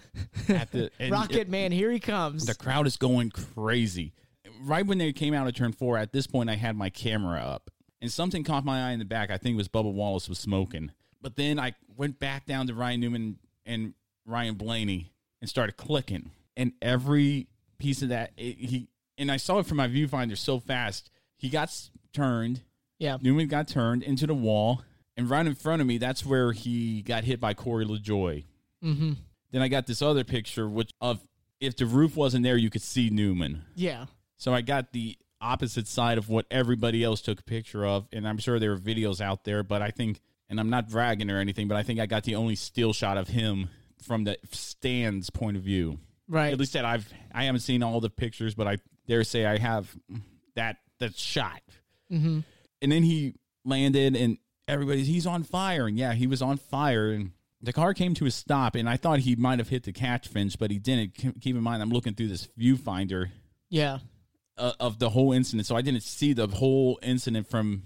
Speaker 7: Newman.
Speaker 6: at the [LAUGHS]
Speaker 7: Rocket
Speaker 6: it-
Speaker 7: Man, here he comes.
Speaker 6: The crowd is going crazy. Right when they came out of turn four, at this point, I had my camera up, and something caught my eye in the back. I think it was Bubba Wallace was smoking. But then I went back down to Ryan Newman and Ryan Blaney and started clicking, and every piece of that it, he and I saw it from my viewfinder so fast. He got turned.
Speaker 7: Yeah.
Speaker 6: Newman got turned into the wall, and right in front of me, that's where he got hit by Corey LaJoie.
Speaker 7: Mm-hmm.
Speaker 6: Then I got this other picture, which of if the roof wasn't there, you could see Newman.
Speaker 7: Yeah.
Speaker 6: So I got the opposite side of what everybody else took a picture of, and I'm sure there are videos out there, but I think, and I'm not bragging or anything, but I think I got the only still shot of him from the stands point of view.
Speaker 7: Right.
Speaker 6: At least that I've I haven't seen all the pictures, but I dare say I have that that shot.
Speaker 7: Mm-hmm.
Speaker 6: And then he landed, and everybody's he's on fire, and yeah, he was on fire, and the car came to a stop, and I thought he might have hit the catch fence, but he didn't. Keep in mind, I'm looking through this viewfinder
Speaker 7: Yeah.
Speaker 6: Uh, of the whole incident, so I didn't see the whole incident from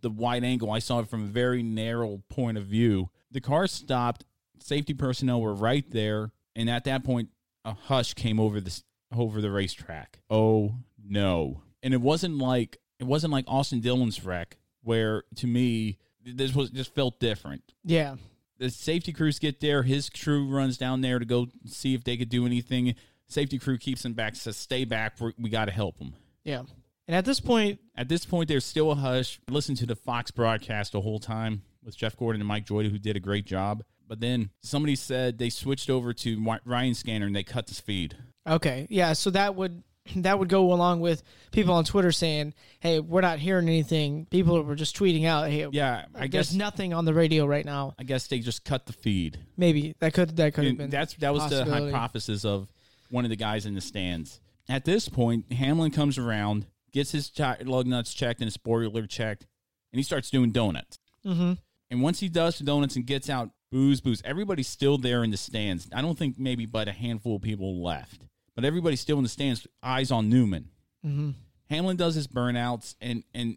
Speaker 6: the wide angle. I saw it from a very narrow point of view. The car stopped. Safety personnel were right there, and at that point, a hush came over the over the racetrack. Oh no! And it wasn't like it wasn't like Austin Dillon's wreck, where to me this was just felt different.
Speaker 7: Yeah.
Speaker 6: The safety crews get there. His crew runs down there to go see if they could do anything. Safety crew keeps him back. Says, "Stay back. We're, we got to help him."
Speaker 7: Yeah. And at this point,
Speaker 6: At this point, there's still a hush. Listen to the Fox broadcast the whole time with Jeff Gordon and Mike Joyda, who did a great job. But then somebody said they switched over to Ryan Scanner and they cut the feed.
Speaker 7: Okay, yeah, so that would [CLEARS THROAT] that would go along with people on Twitter saying, "Hey, we're not hearing anything." People were just tweeting out, "Hey,
Speaker 6: Yeah, I
Speaker 7: there's
Speaker 6: guess
Speaker 7: nothing on the radio right now."
Speaker 6: I guess they just cut the feed.
Speaker 7: Maybe that could that could have been
Speaker 6: that's that was the hypothesis of one of the guys in the stands. At this point, Hamlin comes around, gets his lug nuts checked and his spoiler checked, and he starts doing donuts.
Speaker 7: Mhm.
Speaker 6: And once he does the donuts and gets out, booze, booze. Everybody's still there in the stands. I don't think maybe but a handful of people left, but everybody's still in the stands. Eyes on Newman.
Speaker 7: Mm-hmm.
Speaker 6: Hamlin does his burnouts, and and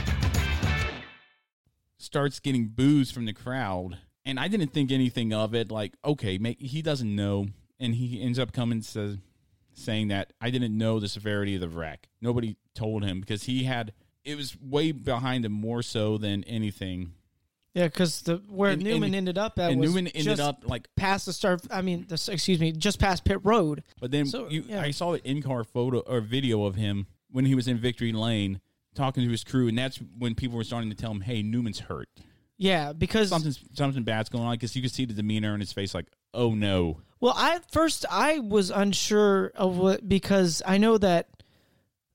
Speaker 6: Starts getting boos from the crowd, and I didn't think anything of it. Like, okay, make, he doesn't know, and he ends up coming says saying that I didn't know the severity of the wreck. Nobody told him because he had it was way behind him more so than anything.
Speaker 7: Yeah, because the where
Speaker 6: And-
Speaker 7: Newman
Speaker 6: and-
Speaker 7: ended up at was
Speaker 6: Newman ended
Speaker 7: just
Speaker 6: up, like-
Speaker 7: past the start. I mean, the, excuse me, just past pit road.
Speaker 6: But then
Speaker 7: So,
Speaker 6: you,
Speaker 7: yeah.
Speaker 6: I saw an in-car photo or video of him when he was in Victory Lane talking to his crew, and that's when people were starting to tell him, "Hey, Newman's hurt.
Speaker 7: Yeah, because
Speaker 6: Something something bad's going on." Because you could see the demeanor in his face, like, "Oh no."
Speaker 7: Well, I first I was unsure of what because I know that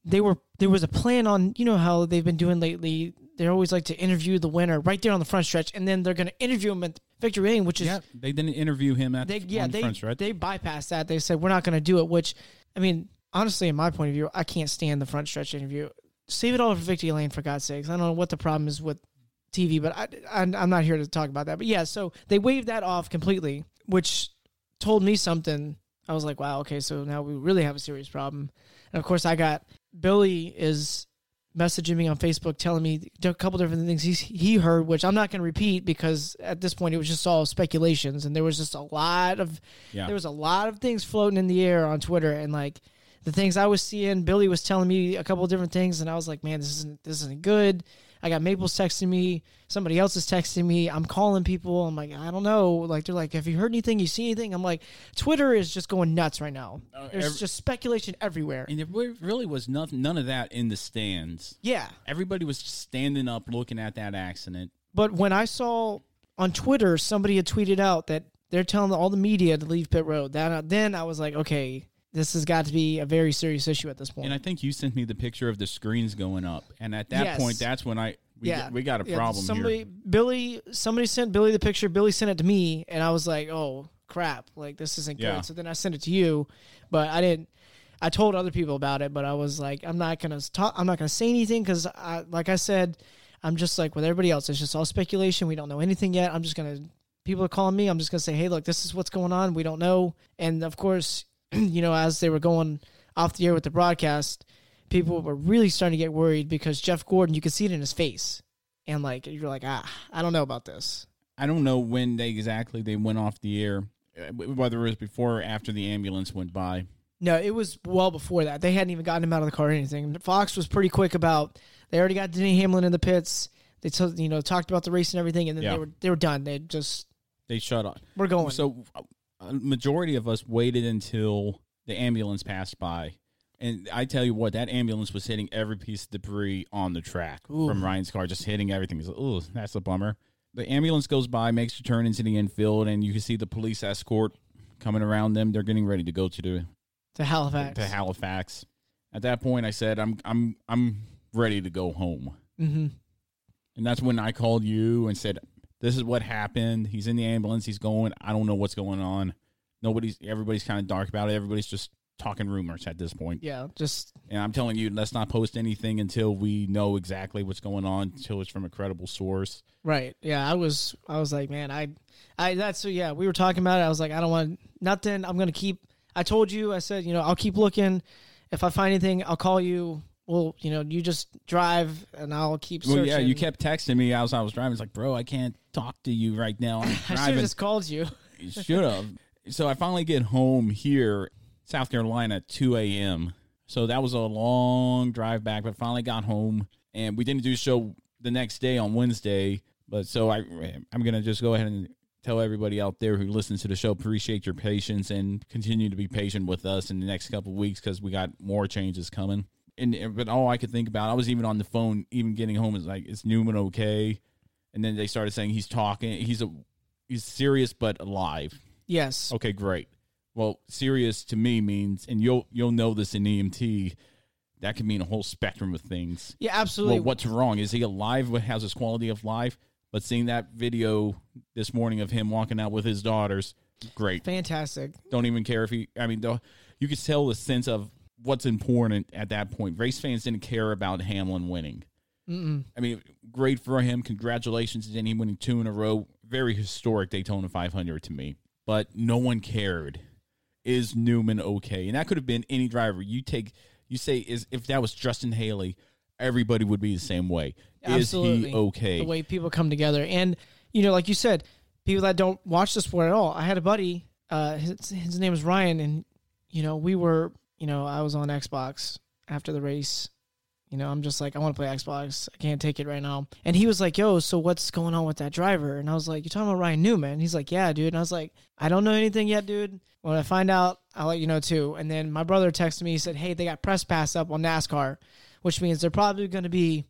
Speaker 7: they were there was a plan on you know how they've been doing lately. They always like to interview the winner right there on the front stretch, and then they're going to interview him at victory lane, which is
Speaker 6: Yeah, they didn't interview him at
Speaker 7: they
Speaker 6: the,
Speaker 7: yeah they
Speaker 6: front stretch.
Speaker 7: they bypassed that. They said we're not going to do it. Which I mean, honestly, in my point of view, I can't stand the front stretch interview. Save it all for victory lane for God's sakes. I don't know what the problem is with TV, but I, I'm not here to talk about that. But yeah, so they waved that off completely, which told me something. I was like, wow, okay, so now we really have a serious problem. And of course, I got Billy is messaging me on Facebook telling me a couple different things he's, he heard, which I'm not going to repeat because at this point it was just all speculations, and there was just a lot of
Speaker 6: Yeah.
Speaker 7: there was a lot of things floating in the air on Twitter, and like the things I was seeing, Billy was telling me a couple of different things, and I was like, man, this isn't this isn't good. I got Maples texting me, somebody else is texting me. I'm calling people. I'm like, I don't know. Like they're like, have you heard anything? You see anything? I'm like, Twitter is just going nuts right now. Oh, There's
Speaker 6: every-
Speaker 7: just speculation everywhere.
Speaker 6: And there really was nothing, none of that in the stands.
Speaker 7: Yeah.
Speaker 6: Everybody was just standing up looking at that accident.
Speaker 7: But when I saw on Twitter somebody had tweeted out that they're telling all the media to leave pit road, that then I was like, okay, this has got to be a very serious issue at this point.
Speaker 6: And I think you sent me the picture of the screens going up. And at that
Speaker 7: Yes.
Speaker 6: point, that's when I we,
Speaker 7: yeah,
Speaker 6: we got a
Speaker 7: Yeah,
Speaker 6: problem
Speaker 7: Somebody,
Speaker 6: here.
Speaker 7: Billy, somebody sent Billy the picture. Billy sent it to me, and I was like, "Oh crap! Like this isn't
Speaker 6: Yeah.
Speaker 7: good." So then I sent it to you, but I didn't. I told other people about it, but I was like, "I'm not gonna talk. I'm not gonna say anything because, I, like I said, I'm just like with everybody else. It's just all speculation. We don't know anything yet. I'm just gonna people are calling me, I'm just gonna say, hey, look, this is what's going on. We don't know. And of course, [CLEARS THROAT] you know, as they were going off the air with the broadcast, people were really starting to get worried because Jeff Gordon, you could see it in his face, and like you're like, ah, I don't know about this.
Speaker 6: I don't know when they exactly they went off the air, uh, whether it was before or after the ambulance went by.
Speaker 7: No, it was well before that. They hadn't even gotten him out of the car or anything. Fox was pretty quick about. They already got Denny Hamlin in the pits. They told you know talked about the race and everything, and then
Speaker 6: Yeah.
Speaker 7: they were they were done. They just
Speaker 6: They shut off.
Speaker 7: We're going.
Speaker 6: So a majority of us waited until the ambulance passed by. And I tell you what, that ambulance was hitting every piece of debris on the track
Speaker 7: Ooh.
Speaker 6: from Ryan's car, just hitting everything. Like, Oh, that's a bummer. The ambulance goes by, makes a turn into the infield, and you can see the police escort coming around them. They're getting ready to go to the
Speaker 7: to Halifax.
Speaker 6: to Halifax. At that point, I said, "I'm I'm I'm ready to go home."
Speaker 7: Mhm.
Speaker 6: And that's when I called you and said, "This is what happened. He's in the ambulance. He's going. I don't know what's going on. Nobody's. Everybody's kind of dark about it. Everybody's just talking rumors at this point."
Speaker 7: Yeah, just
Speaker 6: And I'm telling you, let's not post anything until we know exactly what's going on, until it's from a credible source.
Speaker 7: Right. Yeah, I was I was like, man, I I that's so yeah, we were talking about it. I was like, I don't want nothing. I'm going to keep I told you, I said, you know, I'll keep looking. If I find anything, I'll call you. Well, you know, you just drive and I'll keep searching.
Speaker 6: Well, yeah, you kept texting me as I was driving. It's like, bro, I can't talk to you right now. [LAUGHS]
Speaker 7: I should have just called you.
Speaker 6: you should have. So I finally get home here, South Carolina, at 2 a.m. So that was a long drive back, but finally got home. And we didn't do the show the next day on Wednesday. But so I, I'm going to just go ahead and tell everybody out there who listens to the show, appreciate your patience and continue to be patient with us in the next couple of weeks because we got more changes coming. And but all I could think about, I was even on the phone, even getting home, is like, is Newman okay? And then they started saying he's talking, he's a, he's serious but alive.
Speaker 7: Yes.
Speaker 6: Okay, great. Well, serious to me means, and you'll you'll know this in EMT, that can mean a whole spectrum of things.
Speaker 7: Yeah, absolutely.
Speaker 6: Well, what's wrong? Is he alive? What has his quality of life? But seeing that video this morning of him walking out with his daughters, great.
Speaker 7: Fantastic.
Speaker 6: Don't even care if he. I mean, you could tell the sense of what's important at that point. Race fans didn't care about Hamlin winning.
Speaker 7: Mm-mm.
Speaker 6: I mean, great for him. Congratulations to him winning two in a row. Very historic Daytona 500 to me. But no one cared. Is Newman okay? And that could have been any driver. You take, you say, is if that was Justin Haley, everybody would be the same way.
Speaker 7: Absolutely.
Speaker 6: Is he okay?
Speaker 7: The way people come together, and you know, like you said, people that don't watch the sport at all. I had a buddy, uh, his, his name is Ryan, and you know, we were, you know, I was on Xbox after the race. You know, I'm just like, I want to play Xbox. I can't take it right now. And he was like, Yo, so what's going on with that driver? And I was like, You're talking about Ryan Newman? He's like, Yeah, dude. And I was like, I don't know anything yet, dude. When I find out, I'll let you know too. And then my brother texted me. He said, Hey, they got press pass up on NASCAR, which means they're probably going to be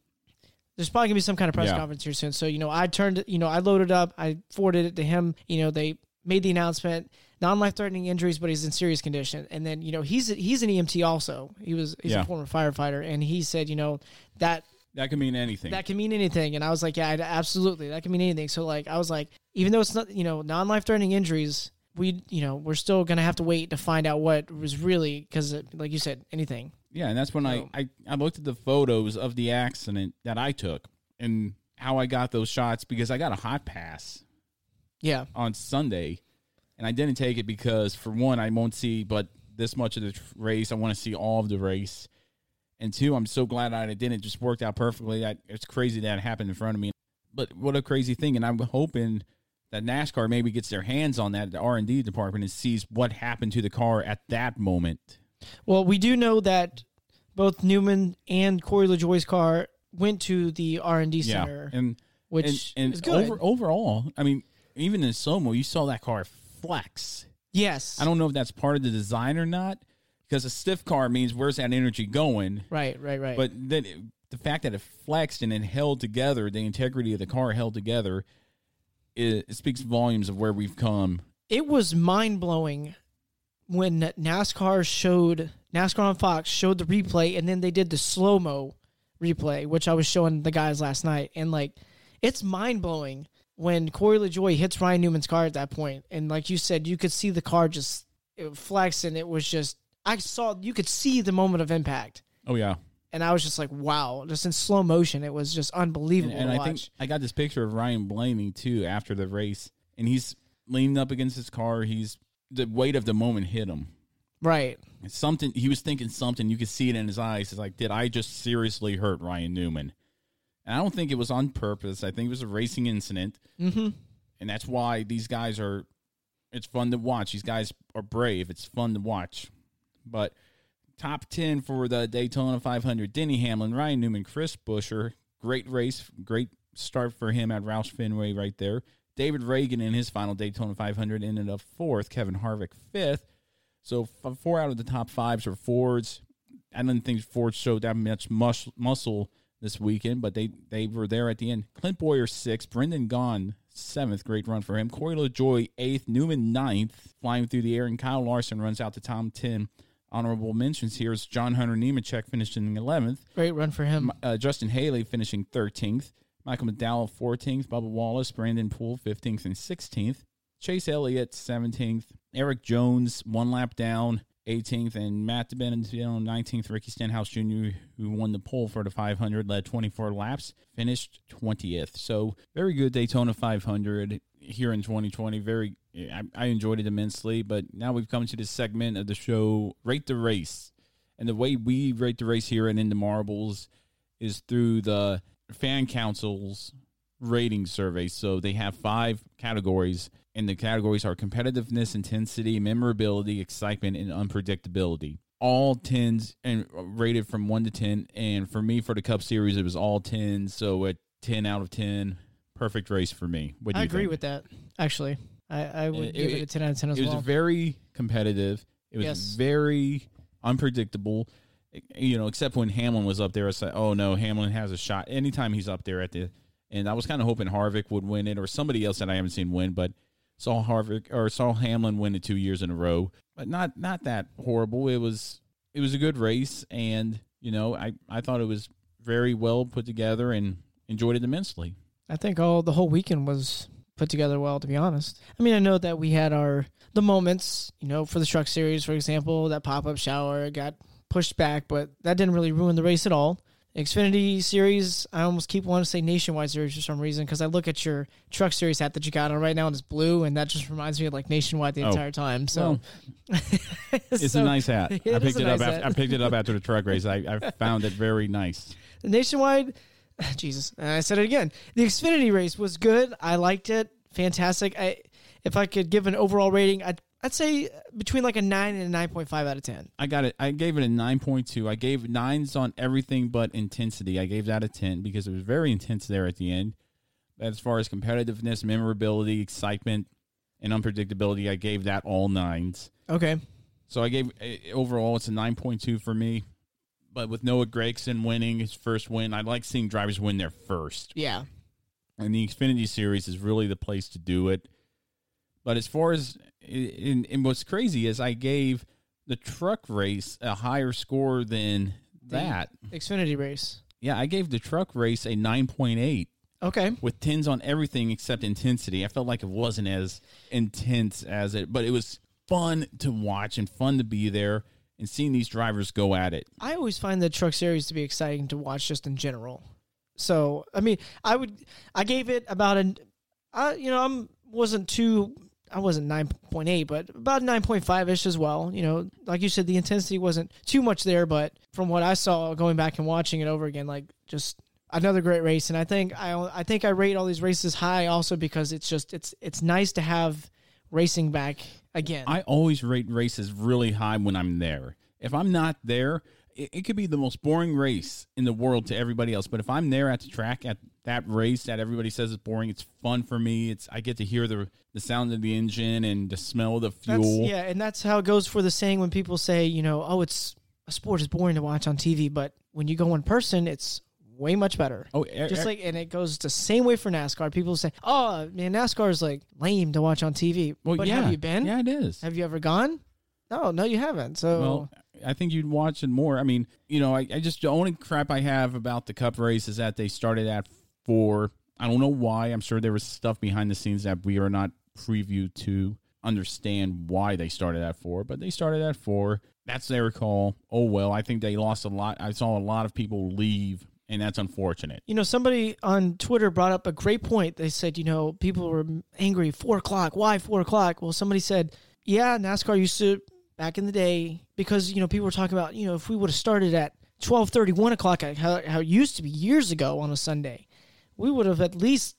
Speaker 7: there's probably gonna be some kind of press
Speaker 6: Yeah.
Speaker 7: conference here soon. So you know, I turned, you know, I loaded up, I forwarded it to him. You know, they made the announcement, non-life-threatening injuries, but he's in serious condition. And then you know, he's he's an EMT also. He was he's
Speaker 6: Yeah.
Speaker 7: a former firefighter, and he said, you know, that
Speaker 6: That could mean anything.
Speaker 7: that can mean anything. And I was like, yeah, absolutely, that can mean anything. So like, I was like, even though it's not, you know, non-life-threatening injuries. We, you know, we're still gonna have to wait to find out what was really because, like you said, anything.
Speaker 6: Yeah, and that's when I, I I looked at the photos of the accident that I took and how I got those shots because I got a hot pass.
Speaker 7: Yeah.
Speaker 6: On Sunday, and I didn't take it because for one, I won't see but this much of the race. I want to see all of the race, and two, I'm so glad I didn't. It just worked out perfectly. That it's crazy that it happened in front of me. But what a crazy thing! And I'm hoping that NASCAR maybe gets their hands on that, the R and D department, and sees what happened to the car at that moment.
Speaker 7: Well, we do know that both Newman and Corey LaJoie's car went to the R and D center,
Speaker 6: and
Speaker 7: which
Speaker 6: and, and
Speaker 7: is good.
Speaker 6: Over, overall, I mean, even in Somo, you saw that car flex.
Speaker 7: Yes,
Speaker 6: I don't know if that's part of the design or not, because a stiff car means where's that energy going?
Speaker 7: right, right, right.
Speaker 6: But then it- the fact that it flexed and it held together, the integrity of the car held together, it, it speaks volumes of where we've come.
Speaker 7: it was mind blowing when NASCAR showed NASCAR on Fox showed the replay, and then they did the slow mo replay, which I was showing the guys last night, and like it's mind blowing when Corey LaJoie hits Ryan Newman's car at that point, and like you said, you could see the car just it flex, and it was just I saw you could see the moment of impact.
Speaker 6: Oh yeah,
Speaker 7: and I was just like, wow, just in slow motion, it was just unbelievable
Speaker 6: and
Speaker 7: to
Speaker 6: I think I got this picture of Ryan Blaney too after the race, and he's leaning up against his car. He's the weight of the moment hit him.
Speaker 7: Right.
Speaker 6: It's something he was thinking something. You could see it in his eyes. It's like, did I just seriously hurt Ryan Newman? And I don't think it was on purpose. I think it was a racing incident,
Speaker 7: Mm-hmm.
Speaker 6: and that's why these guys are. It's fun to watch. These guys are brave. It's fun to watch. But top ten for the Daytona 500: Denny Hamlin, Ryan Newman, Chris Buescher. Great race. Great start for him at Roush Fenway right there. David Ragan in his final Daytona 500 ended up fourth. Kevin Harvick fifth. So four out of the top fives are Fords. I don't think Ford showed that much mus- muscle this weekend, but they, they were there at the end. Clint Bowyer sixth, Brendan Gaughan seventh, great run for him. Corey LaJoie eighth, Newman ninth, flying through the air, and Kyle Larson runs out to Tom ten. Honorable mentions here is John Hunter Nemechek finishing eleventh.
Speaker 7: Great run for him.
Speaker 6: Uh, Justin Haley finishing thirteenth. Michael McDowell fourteenth. Bubba Wallace, Brennan Poole fifteenth and sixteenth. Chase Elliott seventeenth. Erik Jones one lap down, 18th, and Matt DiBenedetto 19th. Ricky Stenhouse Jr., who won the pole for the 500, led 24 laps, finished 20th. So very good Daytona 500 here in 2020. Very, I, I enjoyed it immensely. But now we've come to this segment of the show, rate the race, and the way we rate the race here and in the marbles is through the fan council's rating survey. So they have five categories, and the categories are competitiveness, intensity, memorability, excitement, and unpredictability. All tens and uh, rated from one to ten. And for me, for the Cup Series, it was all tens. So at ten out of ten, perfect race for me.
Speaker 7: I
Speaker 6: you
Speaker 7: agree
Speaker 6: think?
Speaker 7: with that. Actually, I, I would give it, a ten out of ten as
Speaker 6: it
Speaker 7: well.
Speaker 6: was very competitive. It was
Speaker 7: Yes.
Speaker 6: very unpredictable. You know, except when Hamlin was up there, I said, "Oh no, Hamlin has a shot." Anytime he's up there at the, and I was kind of hoping Harvick would win it or somebody else that I haven't seen win, but saw Harvick or saw Hamlin win it two years in a row, but not not that horrible. It was it was a good race, and you know, I I thought it was very well put together and enjoyed it immensely.
Speaker 7: I think all the whole weekend was put together well. To be honest, I mean, I know that we had our the moments, you know, for the truck series, for example, that pop up shower got pushed back, but that didn't really ruin the race at all. Xfinity series, I almost keep wanting to say nationwide series for some reason because I look at your truck series hat that you got on right now and it's blue, and that just reminds me of like nationwide the
Speaker 6: Oh.
Speaker 7: entire time. So [LAUGHS]
Speaker 6: It's
Speaker 7: So-
Speaker 6: a nice hat. I picked it up. After. I picked it up after the truck race. I, I [LAUGHS] found it very nice.
Speaker 7: The nationwide, [SIGHS] Jesus, and I said it again. The Xfinity race was good. I liked it. Fantastic. I, if I could give an overall rating, I'd, I'd say between like a nine and a nine point five out of ten.
Speaker 6: I got it. I gave it a nine point two. I gave nines on everything but intensity. I gave that a ten because it was very intense there at the end. As far as competitiveness, memorability, excitement, and unpredictability, I gave that all nines.
Speaker 7: Okay.
Speaker 6: So I gave eh, overall it's a nine point two for me. But with Noah Gragson winning his first win, I like seeing drivers win their first.
Speaker 7: Yeah.
Speaker 6: and the Xfinity Series is really the place to do it. But as far as and, and what's crazy is I gave the truck race a higher score than
Speaker 7: The
Speaker 6: that.
Speaker 7: Xfinity race.
Speaker 6: Yeah, I gave the truck race a nine point eight.
Speaker 7: Okay.
Speaker 6: With tens on everything except intensity. I felt like it wasn't as intense as it, but it was fun to watch and fun to be there and seeing these drivers go at it.
Speaker 7: I always find the truck series to be exciting to watch just in general. So I mean, I would I gave it about an I you know I'm wasn't too I wasn't nine point eight, but about nine point five ish as well. You know, like you said, the intensity wasn't too much there, but from what I saw going back and watching it over again, like just another great race. And I think I I think I rate all these races high also because it's just it's it's nice to have racing back again.
Speaker 6: I always rate races really high when I'm there. If I'm not there, it, it could be the most boring race in the world to everybody else. But if I'm there at the track at that race that everybody says is boring, it's fun for me. It's I get to hear the the sound of the engine and the smell of the
Speaker 7: That's,
Speaker 6: fuel.
Speaker 7: yeah, and that's how it goes for the saying when people say, you know, oh, it's a sport is boring to watch on TV, but when you go in person, it's way much better.
Speaker 6: Oh, er-
Speaker 7: just like, and it goes the same way for NASCAR. People say, oh, man, NASCAR is like lame to watch on TV.
Speaker 6: Well,
Speaker 7: but
Speaker 6: yeah.
Speaker 7: have you been?
Speaker 6: Yeah, it is.
Speaker 7: Have you ever gone? No, no, you haven't. So
Speaker 6: Well, I think you'd watch it more. I mean, you know, I, I just the only crap I have about the Cup race is that they started at four. I don't know why. I'm sure there was stuff behind the scenes that we are not preview to understand why they started at four, but they started at four. That's their call. Oh well, I think they lost a lot. I saw a lot of people leave and that's unfortunate.
Speaker 7: You know, somebody on Twitter brought up a great point. They said, you know, people were angry. Four o'clock. Why four o'clock? Well, somebody said, yeah, NASCAR used to back in the day because you know people were talking about you know if we would have started at 12 1 o'clock how, how it used to be years ago on a sunday we would have at least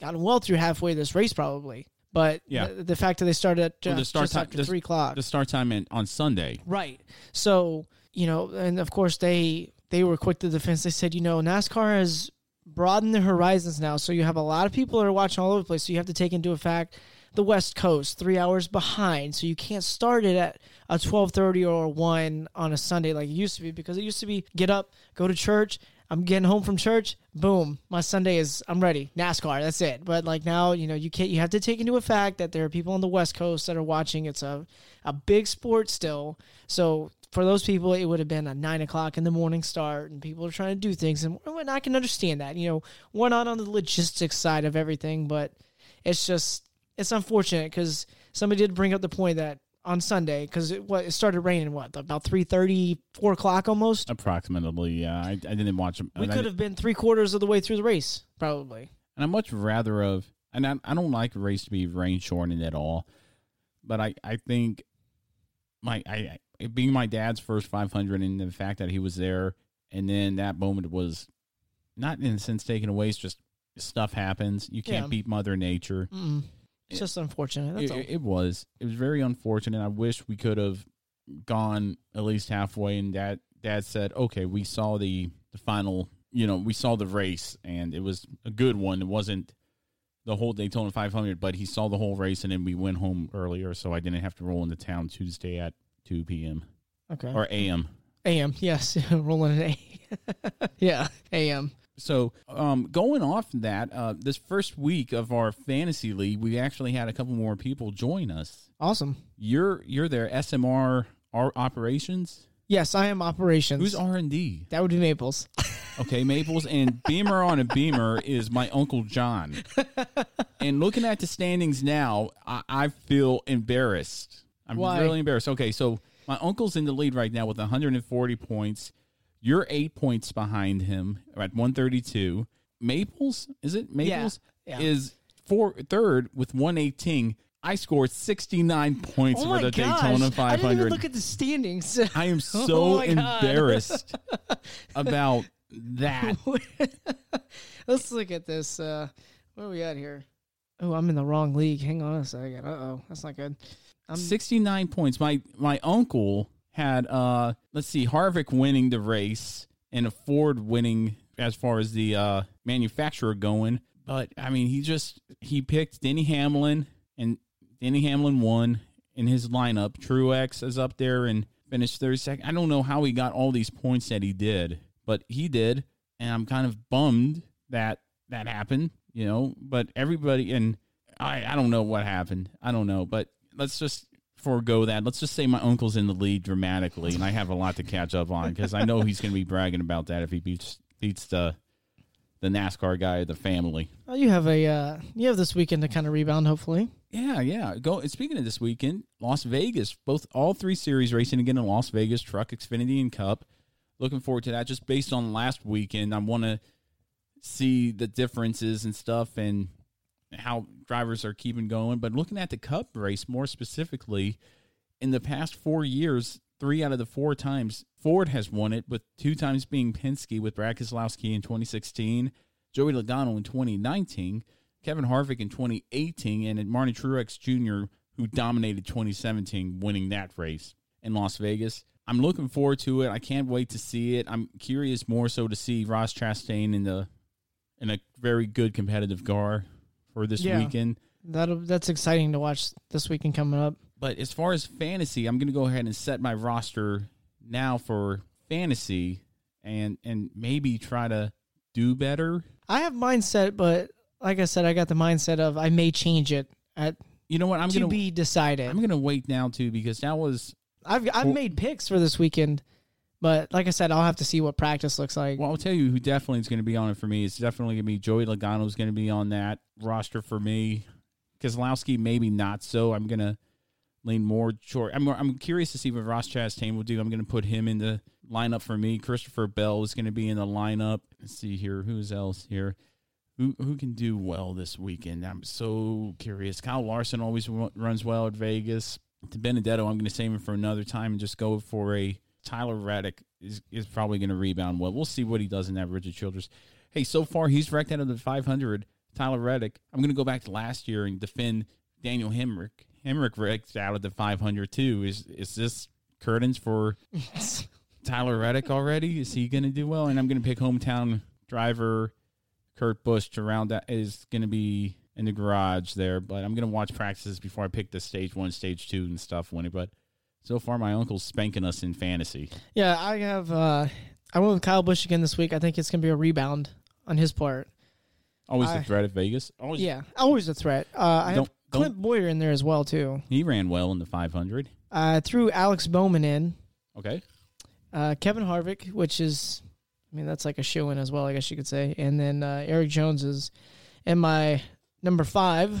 Speaker 7: gotten well through halfway this race probably but
Speaker 6: Yeah.
Speaker 7: the, the fact that they started at
Speaker 6: Well, the start
Speaker 7: just
Speaker 6: time
Speaker 7: after
Speaker 6: the-
Speaker 7: three o'clock
Speaker 6: The start time in, on Sunday.
Speaker 7: Right. So, you know, and of course they they were quick to defense. They said, you know, NASCAR has broadened their horizons now. So you have a lot of people that are watching all over the place. So you have to take into effect the West Coast, three hours behind. So you can't start it at a twelve thirty or a one on a Sunday like it used to be because it used to be get up, go to church. I'm getting home from church. Boom, my Sunday is I'm ready. NASCAR, that's it. But like now, you know, you can't. You have to take into effect that there are people on the West Coast that are watching. It's a a big sport still. So for those people, it would have been a nine o'clock in the morning start, and people are trying to do things, and, and I can understand that. You know, we're not on the logistics side of everything, but it's just it's unfortunate because somebody did bring up the point that on Sunday because it what it started raining what about 3.30, 4 o'clock almost.
Speaker 6: Approximately, yeah. I, I didn't watch them.
Speaker 7: We could have been three quarters of the way through the race, probably.
Speaker 6: And I much rather of, and I, I don't like a race to be rain shortened at all, but I, I think my I it being my dad's first 500 and the fact that he was there, and then that moment was not in a sense taken away. It's just stuff happens. You can't
Speaker 7: Yeah.
Speaker 6: beat Mother Nature.
Speaker 7: Mm-mm. It's just unfortunate. That's
Speaker 6: It,
Speaker 7: all.
Speaker 6: it was. It was very unfortunate. I wish we could have gone at least halfway. And dad, dad said, "Okay, we saw the the final. You know, we saw the race, and it was a good one. It wasn't the whole Daytona 500, but he saw the whole race, and then we went home earlier, so I didn't have to roll into town Tuesday at 2 p.m.
Speaker 7: Okay.
Speaker 6: or a.m.
Speaker 7: AM, yes, [LAUGHS] rolling an A. [LAUGHS] yeah, AM.
Speaker 6: So, um, going off that, uh, this first week of our fantasy league, we actually had a couple more people join us.
Speaker 7: Awesome.
Speaker 6: You're you're there, SMR our operations.
Speaker 7: Yes, I am operations.
Speaker 6: Who's R and D?
Speaker 7: That would be Maples. [LAUGHS]
Speaker 6: Okay, Maples and Beamer on a Beamer is my uncle John. And looking at the standings now, I, I feel embarrassed. I'm
Speaker 7: Why?
Speaker 6: really embarrassed. Okay, so my uncle's in the lead right now with 140 points. You're eight points behind him at 132. Maples, is it Maples?
Speaker 7: Yeah.
Speaker 6: Is four third with 118. I scored 69 points
Speaker 7: oh
Speaker 6: for the
Speaker 7: gosh.
Speaker 6: Daytona
Speaker 7: I
Speaker 6: 500.
Speaker 7: didn't even look at the standings. [LAUGHS]
Speaker 6: I am
Speaker 7: Oh
Speaker 6: so
Speaker 7: God.
Speaker 6: embarrassed [LAUGHS] about that. [LAUGHS]
Speaker 7: Let's look at this. Uh, where are we at here? Oh, I'm in the wrong league. Hang on a second. Uh oh, that's not good. I'm
Speaker 6: 69 points. My my uncle had uh let's see, Harvick winning the race and a Ford winning as far as the uh manufacturer going. But I mean he just he picked Denny Hamlin and Denny Hamlin won in his lineup. Truex is up there and finished 32nd. I don't know how he got all these points that he did, but he did. And I'm kind of bummed that that happened, you know, but everybody and I I don't know what happened. I don't know, but let's just forego that. Let's just say my uncle's in the lead dramatically, and I have a lot to catch up on because I know he's going to be bragging about that if he beats beats the the NASCAR guy of the family.
Speaker 7: Oh, you have a uh, you have this weekend to kind of rebound, hopefully.
Speaker 6: Yeah, yeah. Go. Speaking of this weekend, Las Vegas, both all three series racing again in Las Vegas, Truck, Xfinity, and Cup. Looking forward to that. Just based on last weekend, I want to see the differences and stuff and how drivers are keeping going. But looking at the Cup race more specifically, in the past four years, three out of the four times Ford has won it, with two times being Penske with Brad Keselowski in 2016, Joey Logano in 2019, Kevin Harvick in 2018, and Marty Truex Jr., who dominated 2017, winning that race in Las Vegas. I'm looking forward to it. I can't wait to see it. I'm curious more so to see Ross Chastain in the in a very good competitive car for this
Speaker 7: Yeah.
Speaker 6: weekend.
Speaker 7: That that's exciting to watch this weekend coming up.
Speaker 6: But as far as fantasy, I'm going to go ahead and set my roster now for fantasy and and maybe try to do better.
Speaker 7: I have mindset, but like I said, I got the mindset of I may change it at
Speaker 6: You know what? I'm
Speaker 7: to
Speaker 6: going to
Speaker 7: be decided.
Speaker 6: I'm going to wait now too because that was
Speaker 7: I've I've made picks for this weekend, but like I said, I'll have to see what practice looks like.
Speaker 6: Well, I'll tell you who definitely is going to be on it for me. It's definitely going to be Joey Logano is going to be on that roster for me. Keselowski, maybe not so. I'm going to lean more short. I'm I'm curious to see what Ross Chastain will do. I'm going to put him in the lineup for me. Christopher Bell is going to be in the lineup. Let's see here. Who's else here? Who who can do well this weekend? I'm so curious. Kyle Larson always runs well at Vegas. DiBenedetto, I'm going to save him for another time and just go for a Tyler Reddick is, is probably going to rebound well. We'll see what he does in that Richard Childress. Hey, so far he's wrecked out of the 500. Tyler Reddick. I'm going to go back to last year and defend Daniel Hemric. Hemric wrecked out of the 500 too. Is is this curtains for Tyler Reddick already? Is he going to do well? And I'm going to pick hometown driver Kurt Busch to round that is going to be in the garage there. But I'm going to watch practices before I pick the stage one, stage two, and stuff. When it, but so far my uncle's spanking us in fantasy.
Speaker 7: Yeah, I have. uh I went with Kyle Busch again this week. I think it's going to be a rebound on his part.
Speaker 6: Always
Speaker 7: I-
Speaker 6: the threat at Vegas. Always,
Speaker 7: yeah, always a threat. Uh, I have Clint Bowyer in there as well too.
Speaker 6: He ran well in the 500.
Speaker 7: I threw Alex Bowman in.
Speaker 6: Okay.
Speaker 7: Uh, Kevin Harvick, which is, I mean, that's like a shoe in as well, I guess you could say. And then uh, Erik Jones is in my number five.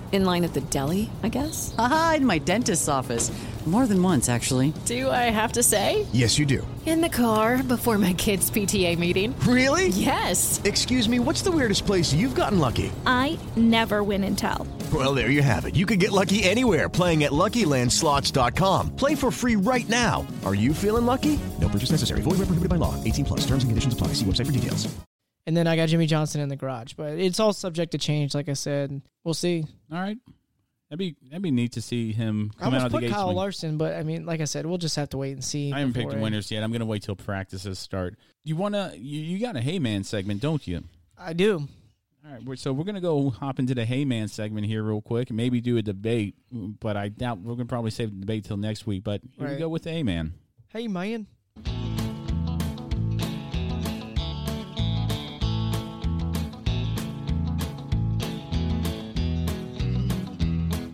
Speaker 2: In line at the deli, I guess?
Speaker 1: Aha, in my dentist's office. More than once, actually.
Speaker 2: Do I have to say?
Speaker 3: Yes, you do.
Speaker 2: In the car before my kids' PTA meeting.
Speaker 3: Really?
Speaker 2: Yes.
Speaker 3: Excuse me, what's the weirdest place you've gotten lucky?
Speaker 4: I never win and tell.
Speaker 3: Well, there you have it. You can get lucky anywhere playing at LuckyLandSlots.com. Play for free right now. Are you feeling lucky? No purchase necessary. Void where prohibited by law. 18 plus. Terms and conditions apply. See website for details.
Speaker 7: And then I got Jimmie Johnson in the garage. But it's all subject to change, like I said. We'll see.
Speaker 6: All right. That'd be that'd be neat to see him
Speaker 7: I
Speaker 6: come out
Speaker 7: almost
Speaker 6: of the
Speaker 7: put
Speaker 6: gates.
Speaker 7: Kyle
Speaker 6: swing-
Speaker 7: Larson, but I mean, like I said, we'll just have to wait and see.
Speaker 6: I haven't picked the
Speaker 7: it-
Speaker 6: winners yet. I'm gonna wait till practices start. You wanna you, you got a Hey Man segment, don't you?
Speaker 7: I do.
Speaker 6: All right, so we're gonna go hop into the Hey Man segment here real quick and maybe do a debate, but I doubt we're gonna probably save the debate till next week. But here we go with the Hey Man.
Speaker 7: Hey, man.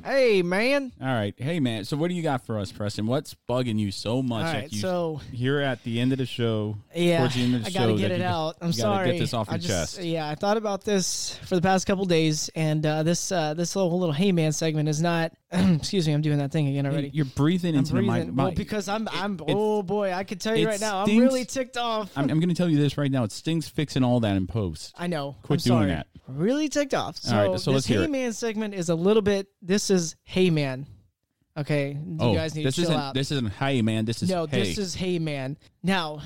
Speaker 7: Hey, man.
Speaker 6: All right, hey man. So what do you got for us, Preston? What's bugging you so much
Speaker 7: All right,
Speaker 6: you
Speaker 7: so-
Speaker 6: here at the end of the show?
Speaker 7: Yeah,
Speaker 6: towards the end of the
Speaker 7: I gotta
Speaker 6: show
Speaker 7: get it out. I'm
Speaker 6: you
Speaker 7: sorry.
Speaker 6: Get this off
Speaker 7: I
Speaker 6: your
Speaker 7: just-
Speaker 6: chest.
Speaker 7: Yeah, I thought about this for the past couple days, and uh, this uh, this little little hey man segment is not. [CLEARS THROAT] excuse me, I'm doing that thing again already.
Speaker 6: You're breathing
Speaker 7: I'm
Speaker 6: into the mic.
Speaker 7: Well, because I'm I'm.
Speaker 6: it-
Speaker 7: oh boy, I can tell you right now, I'm really ticked off.
Speaker 6: I'm, I'm going to tell you this right now. It stings fixing all that in post.
Speaker 7: I know.
Speaker 6: Quit
Speaker 7: I'm
Speaker 6: doing
Speaker 7: sorry.
Speaker 6: that.
Speaker 7: Really ticked off. So,
Speaker 6: All right, so
Speaker 7: this
Speaker 6: let's hear
Speaker 7: Hey
Speaker 6: it.
Speaker 7: Man segment is a little bit. This is Hey Man. Okay, you
Speaker 6: oh,
Speaker 7: guys need
Speaker 6: this
Speaker 7: to chill
Speaker 6: isn't
Speaker 7: out.
Speaker 6: this isn't hey man. This is
Speaker 7: no,
Speaker 6: hey.
Speaker 7: this is Hey Man. Now,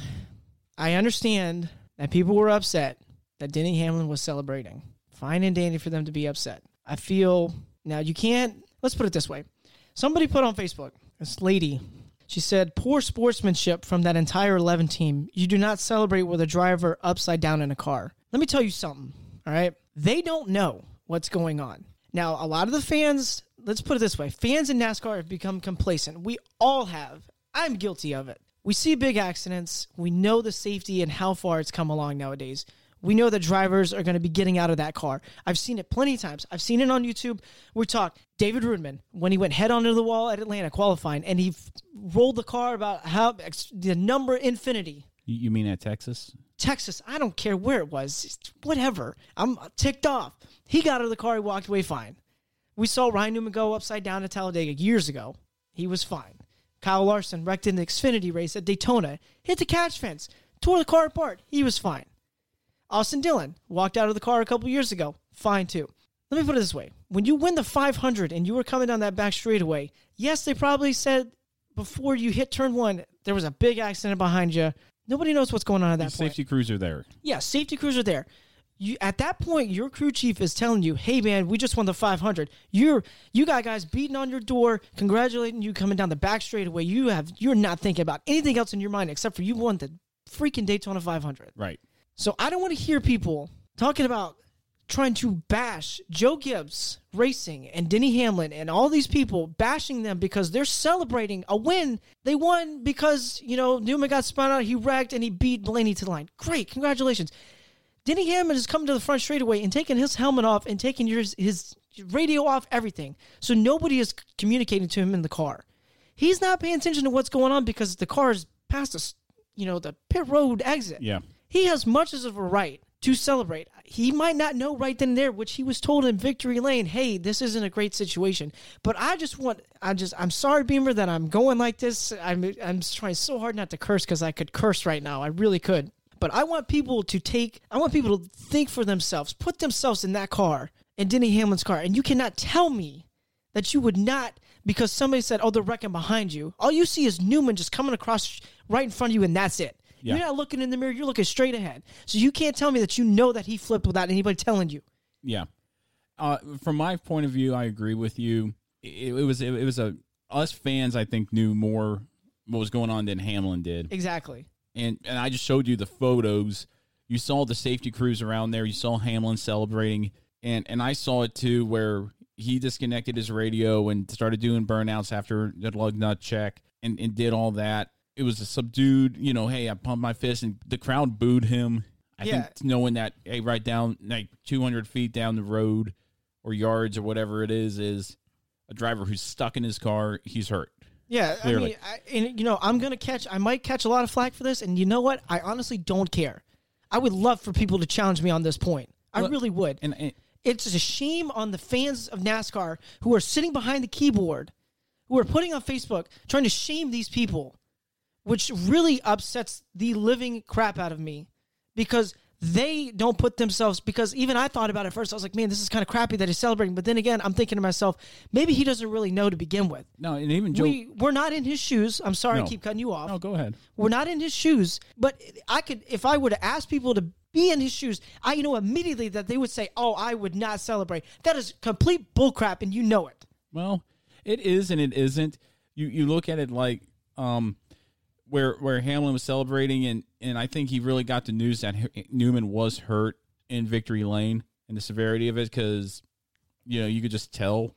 Speaker 7: I understand that people were upset that Denny Hamlin was celebrating. Fine and dandy for them to be upset. I feel now you can't. Let's put it this way. Somebody put on Facebook. This lady. She said, "Poor sportsmanship from that entire 11 team. You do not celebrate with a driver upside down in a car." Let me tell you something. All right, they don't know what's going on. Now, a lot of the fans, let's put it this way fans in NASCAR have become complacent. We all have. I'm guilty of it. We see big accidents. We know the safety and how far it's come along nowadays. We know that drivers are going to be getting out of that car. I've seen it plenty of times. I've seen it on YouTube. We talk David Reutimann when he went head on to the wall at Atlanta qualifying and he f- rolled the car about how ex- the number infinity.
Speaker 6: You you mean at Texas?
Speaker 7: Texas, I don't care where it was, whatever. I'm ticked off. He got out of the car, he walked away fine. We saw Ryan Newman go upside down at Talladega years ago. He was fine. Kyle Larson wrecked in the Xfinity race at Daytona, hit the catch fence, tore the car apart. He was fine. Austin Dillon walked out of the car a couple years ago, fine too. Let me put it this way: when you win the 500 and you were coming down that back straightaway, yes, they probably said before you hit turn one there was a big accident behind you. Nobody knows what's going on at that point.
Speaker 6: Safety crews are there.
Speaker 7: Yeah, safety crews are there. You at that point, your crew chief is telling you, "Hey, man, we just won the 500. You're you got guys beating on your door, congratulating you coming down the back straightaway. You have you're not thinking about anything else in your mind except for you won the freaking Daytona 500.
Speaker 6: Right.
Speaker 7: So I don't want to hear people talking about trying to bash Joe Gibbs Racing and Denny Hamlin and all these people bashing them because they're celebrating a win. They won because, you know, Newman got spun out, he wrecked, and he beat Blaney to the line. Great, congratulations. Denny Hamlin has come to the front straightaway and taken his helmet off and taken his, his radio off, everything. So nobody is communicating to him in the car. He's not paying attention to what's going on because the car is past us, you know, the pit road exit.
Speaker 6: Yeah.
Speaker 7: He has much as of a right to celebrate. He might not know right then and there, which he was told in victory lane, hey, this isn't a great situation. But I just want, I just, I'm sorry, Beamer, that I'm going like this. I'm, I'm trying so hard not to curse because I could curse right now. I really could. But I want people to take, I want people to think for themselves, put themselves in that car, in Denny Hamlin's car. And you cannot tell me that you would not, because somebody said, oh, they're wrecking behind you. All you see is Newman just coming across right in front of you, and that's it.
Speaker 6: Yeah.
Speaker 7: You're not looking in the mirror, you're looking straight ahead. So you can't tell me that you know that he flipped without anybody telling you.
Speaker 6: Yeah. Uh, from my point of view, I agree with you. It, it was it, it was a us fans. I think knew more what was going on than Hamlin did.
Speaker 7: Exactly.
Speaker 6: And and I just showed you the photos. You saw the safety crews around there. You saw Hamlin celebrating, and and I saw it too, where he disconnected his radio and started doing burnouts after the lug nut check, and and did all that. It was a subdued, you know. Hey, I pumped my fist, and the crowd booed him. I
Speaker 7: Yeah.
Speaker 6: think knowing that, hey, right down like 200 feet down the road or yards or whatever it is, is a driver who's stuck in his car. He's hurt.
Speaker 7: Yeah,
Speaker 6: Clearly.
Speaker 7: I mean, I, and you know, I'm gonna catch. I might catch a lot of flack for this, and you know what? I honestly don't care. I would love for people to challenge me on this point. I really would.
Speaker 6: And, and
Speaker 7: it's a shame on the fans of NASCAR who are sitting behind the keyboard, who are putting on Facebook trying to shame these people, which really upsets the living crap out of me because they don't put themselves because even I thought about it first. I was like, man, this is kind of crappy that he's celebrating. But then again, I'm thinking to myself, maybe he doesn't really know to begin with.
Speaker 6: no, and even Joe.
Speaker 7: We we're not in his shoes. I'm sorry,
Speaker 6: No.
Speaker 7: I keep cutting you off.
Speaker 6: no, go ahead.
Speaker 7: We're not in his shoes, but I could if I were to ask people to be in his shoes, I you know immediately that they would say, "Oh, I would not celebrate." That is complete bullcrap, and you know it.
Speaker 6: Well, it is and it isn't. You you look at it like um where where Hamlin was celebrating and and I think he really got the news that Newman was hurt in victory lane and the severity of it cuz you know, you could just tell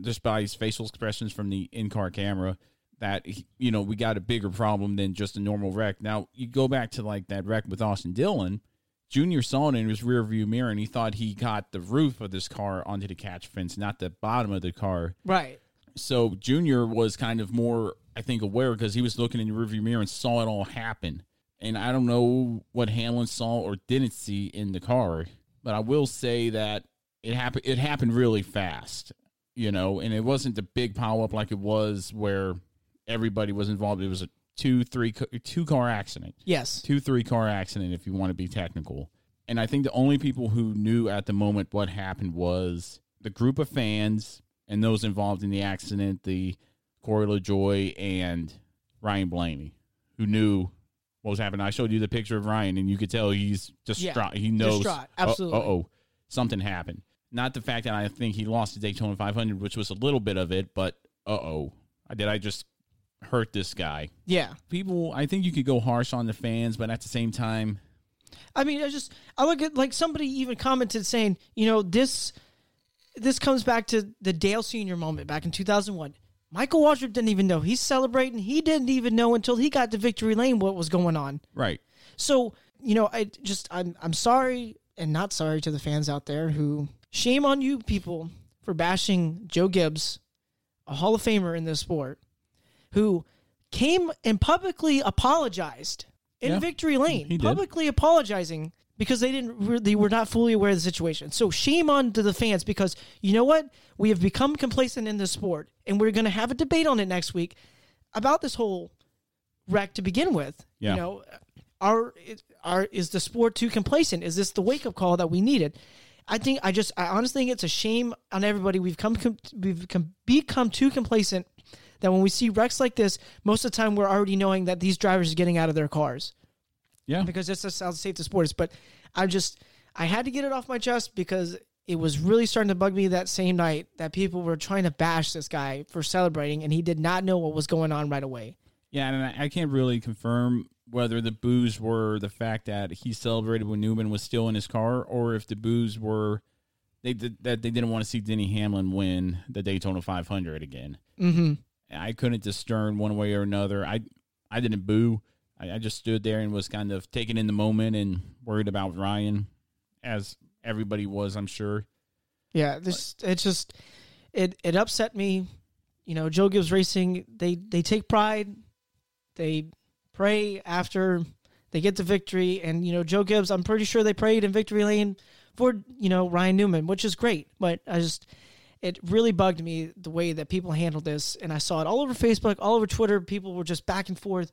Speaker 6: just by his facial expressions from the in-car camera that you know, we got a bigger problem than just a normal wreck. Now, you go back to like that wreck with Austin Dillon, Junior saw it in his rear view mirror and he thought he got the roof of this car onto the catch fence, not the bottom of the car.
Speaker 7: Right.
Speaker 6: So Junior was kind of more, I think, aware because he was looking in the rearview mirror and saw it all happen. And I don't know what Hamlin saw or didn't see in the car, but I will say that it happened. It happened really fast, you know, and it wasn't the big pile up like it was where everybody was involved. It was a two, three, two car accident.
Speaker 7: Yes.
Speaker 6: Two, three car accident, if you want to be technical. And I think the only people who knew at the moment what happened was the group of fans and those involved in the accident, the Corey LaJoie and Ryan Blaney, who knew what was happening. I showed you the picture of Ryan, and you could tell he's distraught. he knows,
Speaker 7: distraught, absolutely.
Speaker 6: Uh oh, something happened. Not the fact that I think he lost the Daytona 500, which was a little bit of it, but uh oh, I did I just hurt this guy?
Speaker 7: Yeah.
Speaker 6: People, I think you could go harsh on the fans, but at the same time,
Speaker 7: I mean, I just I look at like somebody even commented saying, you know, this this comes back to the Dale Senior moment back in 2001. Michael Waltrip didn't even know he's celebrating. He didn't even know until he got to victory lane what was going on.
Speaker 6: right.
Speaker 7: So, you know, I just I'm I'm sorry and not sorry to the fans out there who shame on you people for bashing Joe Gibbs, a Hall of Famer in this sport, who came and publicly apologized in
Speaker 6: Yeah,
Speaker 7: victory lane,
Speaker 6: he did.
Speaker 7: publicly apologizing because they didn't they were not fully aware of the situation. So shame on to the fans because you know what? We have become complacent in this sport and we're going to have a debate on it next week about this whole wreck to begin with.
Speaker 6: Yeah.
Speaker 7: You know, are are is the sport too complacent? Is this the wake up call that we needed? I think I just I honestly think it's a shame on everybody. We've come com- we've com- become too complacent that when we see wrecks like this, most of the time we're already knowing that these drivers are getting out of their cars
Speaker 6: Yeah.
Speaker 7: because that's just how safe the sport is. But I just I had to get it off my chest because it was really starting to bug me that same night that people were trying to bash this guy for celebrating and he did not know what was going on right away.
Speaker 6: Yeah, and I, can't really confirm whether the boos were the fact that he celebrated when Newman was still in his car, or if the boos were they did, that they didn't want to see Denny Hamlin win the Daytona 500 again.
Speaker 7: Mm-hmm.
Speaker 6: I couldn't discern one way or another. I I didn't boo. I, I just stood there and was kind of taking in the moment and worried about Ryan, as everybody was, I'm sure.
Speaker 7: Yeah, this it's just it it upset me. You know, Joe Gibbs Racing they they take pride. They pray after They get the victory, and you know Joe Gibbs. I'm pretty sure they prayed in victory lane for you know Ryan Newman, which is great. But I just it really bugged me the way that people handled this, and I saw it all over Facebook, all over Twitter. People were just back and forth.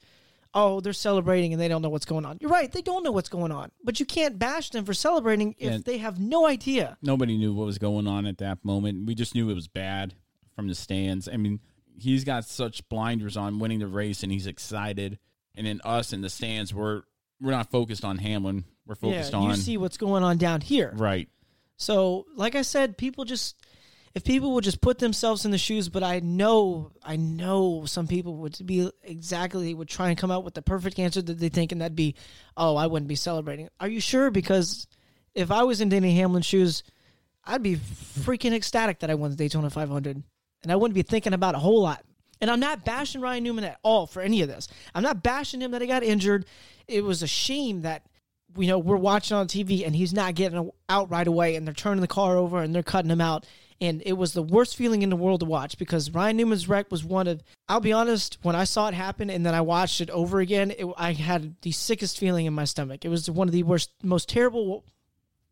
Speaker 7: Oh, they're celebrating and they don't know what's going on. You're right, they don't know what's going on, but you can't bash them for celebrating if
Speaker 6: Yeah.
Speaker 7: they have no idea.
Speaker 6: Nobody knew what was going on at that moment. We just knew it was bad from the stands. I mean, he's got such blinders on winning the race and he's excited. And then us in the stands, we're we're not focused on Hamlin. We're focused
Speaker 7: yeah,
Speaker 6: on
Speaker 7: you see what's going on down here.
Speaker 6: right.
Speaker 7: So, like I said, people just if people would just put themselves in the shoes, but I know I know some people would be exactly would try and come out with the perfect answer that they think and that'd be, "Oh, I wouldn't be celebrating." Are you sure because if I was in Danny Hamlin's shoes, I'd be freaking ecstatic that I won the Daytona 500 and I wouldn't be thinking about a whole lot. And I'm not bashing Ryan Newman at all for any of this. I'm not bashing him that he got injured. It was a shame that you know we're watching on TV and he's not getting out right away and they're turning the car over and they're cutting him out and it was the worst feeling in the world to watch because Ryan Newman's wreck was one of I'll be honest when I saw it happen and then I watched it over again it, I had the sickest feeling in my stomach. It was one of the worst most terrible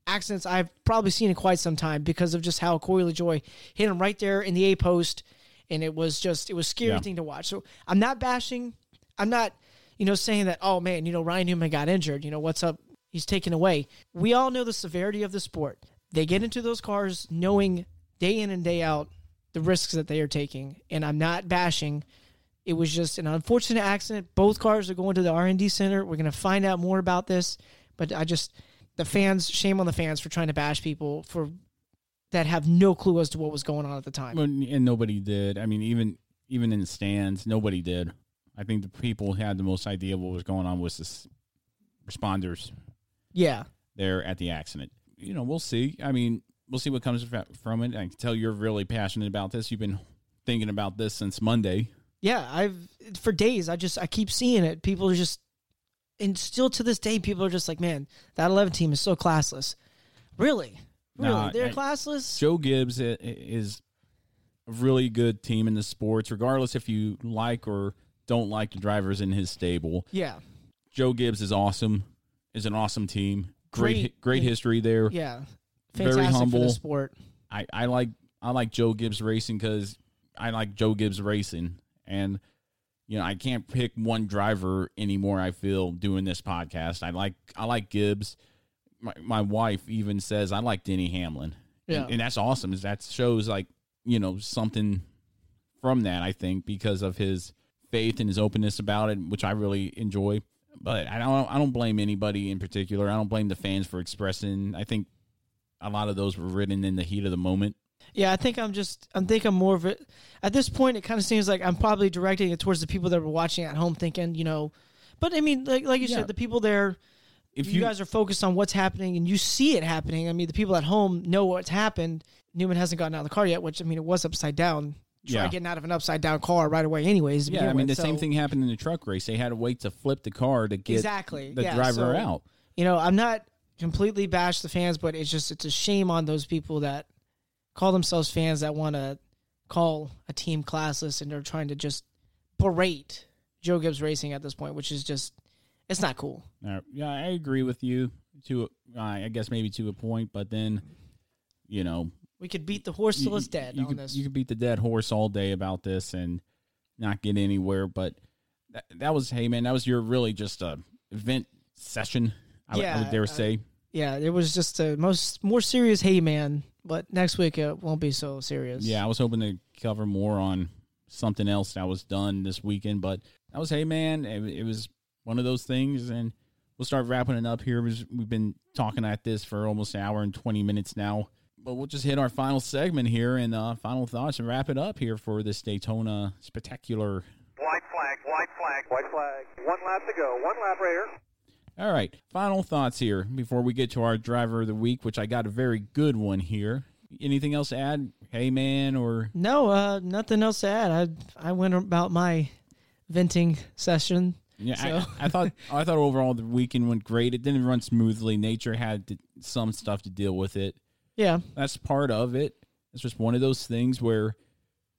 Speaker 7: accidents I've probably seen in quite some time because of just how Corey LaJoie hit him right there in the A post. And it was just it was a scary
Speaker 6: Yeah.
Speaker 7: thing to watch. So I'm not bashing. I'm not you know saying that oh man you know Ryan Newman got injured. You know what's up? He's taken away. We all know the severity of the sport. They get into those cars knowing day in and day out the risks that they are taking and I'm not bashing it was just an unfortunate accident both cars are going to the R&D center we're going to find out more about this but I just the fans shame on the fans for trying to bash people for that have no clue as to what was going on at the time
Speaker 6: And nobody did. I mean, even even in the stands, nobody did. I think the people who had the most idea of what was going on was the responders
Speaker 7: yeah
Speaker 6: there at the accident. You know, we'll see. I mean, we'll see what comes from it. I can tell you're really passionate about this. You've been thinking about this since Monday.
Speaker 7: Yeah, I've for days. I just I keep seeing it. People are just, and still to this day, people are just like, man, that eleven team is so classless. Really, really,
Speaker 6: Nah,
Speaker 7: they're
Speaker 6: I-
Speaker 7: classless.
Speaker 6: Joe Gibbs is a really good team in the sports, regardless if you like or don't like the drivers in his stable.
Speaker 7: Yeah,
Speaker 6: Joe Gibbs is awesome. Is an awesome team. Great,
Speaker 7: Great.
Speaker 6: great history there.
Speaker 7: yeah,
Speaker 6: very
Speaker 7: fantastic
Speaker 6: humble.
Speaker 7: for the sport.
Speaker 6: I, I like I like Joe Gibbs racing because I like Joe Gibbs racing, and you know I can't pick one driver anymore. I feel doing this podcast. I like I like Gibbs. My my wife even says I like Denny Hamlin.
Speaker 7: Yeah.
Speaker 6: and, and that's awesome. Is that shows like you know something from that I think because of his faith and his openness about it, which I really enjoy. But I don't I don't blame anybody in particular. I don't blame the fans for expressing. I think a lot of those were written in the heat of the moment.
Speaker 7: Yeah, I think I'm just I think I'm more of it at this point. It kind of seems like I'm probably directing it towards the people that were watching at home, thinking, you know. But I mean, like like you
Speaker 6: Yeah.
Speaker 7: said, the people there.
Speaker 6: If
Speaker 7: you,
Speaker 6: you-
Speaker 7: guys are focused on what's happening and you see it happening, I mean, the people at home know what's happened. Newman hasn't gotten out of the car yet, which I mean, it was upside down. Try
Speaker 6: Yeah.
Speaker 7: getting out of an upside down car right away, anyways.
Speaker 6: Yeah, I mean the
Speaker 7: with,
Speaker 6: same thing happened in the truck race. They had to wait to flip the car to get
Speaker 7: exactly
Speaker 6: the
Speaker 7: yeah,
Speaker 6: driver
Speaker 7: so,
Speaker 6: out.
Speaker 7: You know, I'm not completely bash the fans, but it's just it's a shame on those people that call themselves fans that want to call a team classless and they're trying to just berate Joe Gibbs Racing at this point, which is just it's not cool.
Speaker 6: Yeah, I agree with you to uh, I guess maybe to a point, but then you know
Speaker 7: We could beat the horse till
Speaker 6: you-
Speaker 7: it's dead
Speaker 6: You
Speaker 7: on
Speaker 6: could,
Speaker 7: this.
Speaker 6: you could beat the dead horse all day about this and not get anywhere. But that, that was hey man, that was your really just a event session. I, would- I would dare
Speaker 7: I-
Speaker 6: say.
Speaker 7: yeah, it was just a most more serious hey man, but next week it won't be so serious.
Speaker 6: Yeah, I was hoping to cover more on something else that was done this weekend, but that was hey man, it, it was one of those things, and we'll start wrapping it up here. We've we've been talking at this for almost an hour and twenty minutes now, but we'll just hit our final segment here and uh, final thoughts and wrap it up here for this Daytona spectacular.
Speaker 9: White flag, white flag, white flag. One lap to go. One lap, Raider.
Speaker 6: All right, final thoughts here before we get to our driver of the week, which I got a very good one here. Anything else to add? Hey man, or
Speaker 7: No, uh, nothing else to add. I I went about my venting session.
Speaker 6: Yeah,
Speaker 7: so.
Speaker 6: I, I thought I thought overall the weekend went great. It didn't run smoothly. Nature had to, some stuff to deal with it.
Speaker 7: Yeah.
Speaker 6: That's part of it. It's just one of those things where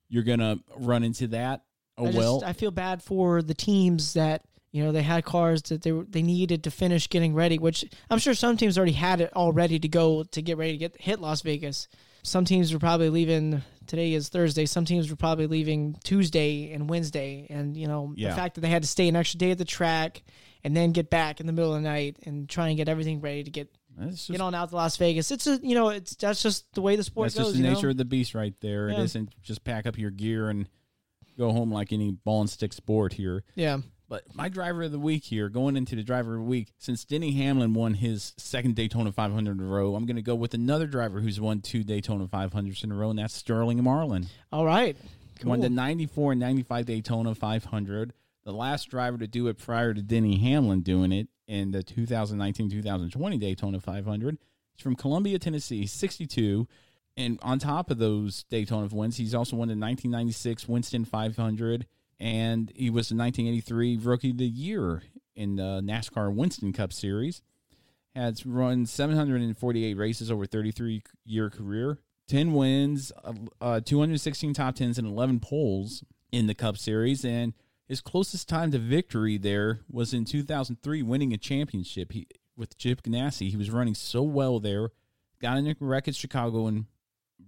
Speaker 6: you're gonna run into that. Oh
Speaker 7: I just,
Speaker 6: well,
Speaker 7: I feel bad for the teams that You know, they had cars that they were, they needed to finish getting ready, which I'm sure some teams already had it all ready to go to get ready to get hit Las Vegas. Some teams were probably leaving. Today is Thursday. Some teams were probably leaving Tuesday and Wednesday, and you know
Speaker 6: Yeah.
Speaker 7: the fact that they had to stay an extra day at the track and then get back in the middle of the night and try and get everything ready to get
Speaker 6: That's
Speaker 7: get on out to Las Vegas. It's a you know it's that's just the way the sport
Speaker 6: That's
Speaker 7: goes.
Speaker 6: just the nature
Speaker 7: know?
Speaker 6: of the beast right there.
Speaker 7: Yeah.
Speaker 6: It isn't just pack up your gear and go home like any ball and stick sport here.
Speaker 7: Yeah.
Speaker 6: But my driver of the week here, going into the driver of the week, since Denny Hamlin won his second Daytona 500 in a row, I'm going to go with another driver who's won two Daytona 500s in a row, and that's Sterling Marlin.
Speaker 7: All right.
Speaker 6: Won the 94 and 95 Daytona 500. The last driver to do it prior to Denny Hamlin doing it in the 2019 2020 Daytona 500. He's from Columbia, Tennessee, 62. And on top of those Daytona wins, he's also won the 1996 Winston 500. And he was the 1983 Rookie of the Year in the NASCAR Winston Cup Series. Has run 748 races over 33 year career, 10 wins, uh, uh, 216 top 10s, and 11 poles in the Cup Series. And his closest time to victory there was in 2003, winning a championship he, with Chip Ganassi. He was running so well there, got in a wreck at Chicago and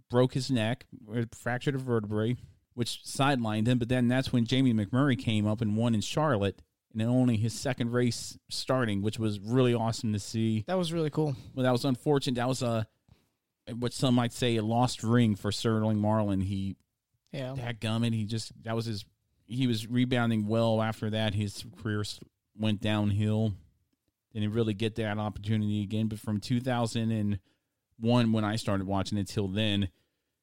Speaker 6: broke his neck, fractured a vertebrae, which sidelined him. But then that's when Jamie McMurray came up and won in Charlotte, and then only his second race starting, which was really awesome to see.
Speaker 7: That was really cool.
Speaker 6: Well, that was unfortunate. That was a what some might say a lost ring for Sterling Marlin. He,
Speaker 7: Yeah.
Speaker 6: that gummit. He just that was his. He was rebounding well after that. His career went downhill. Didn't really get that opportunity again. But from 2001, when I started watching it till then,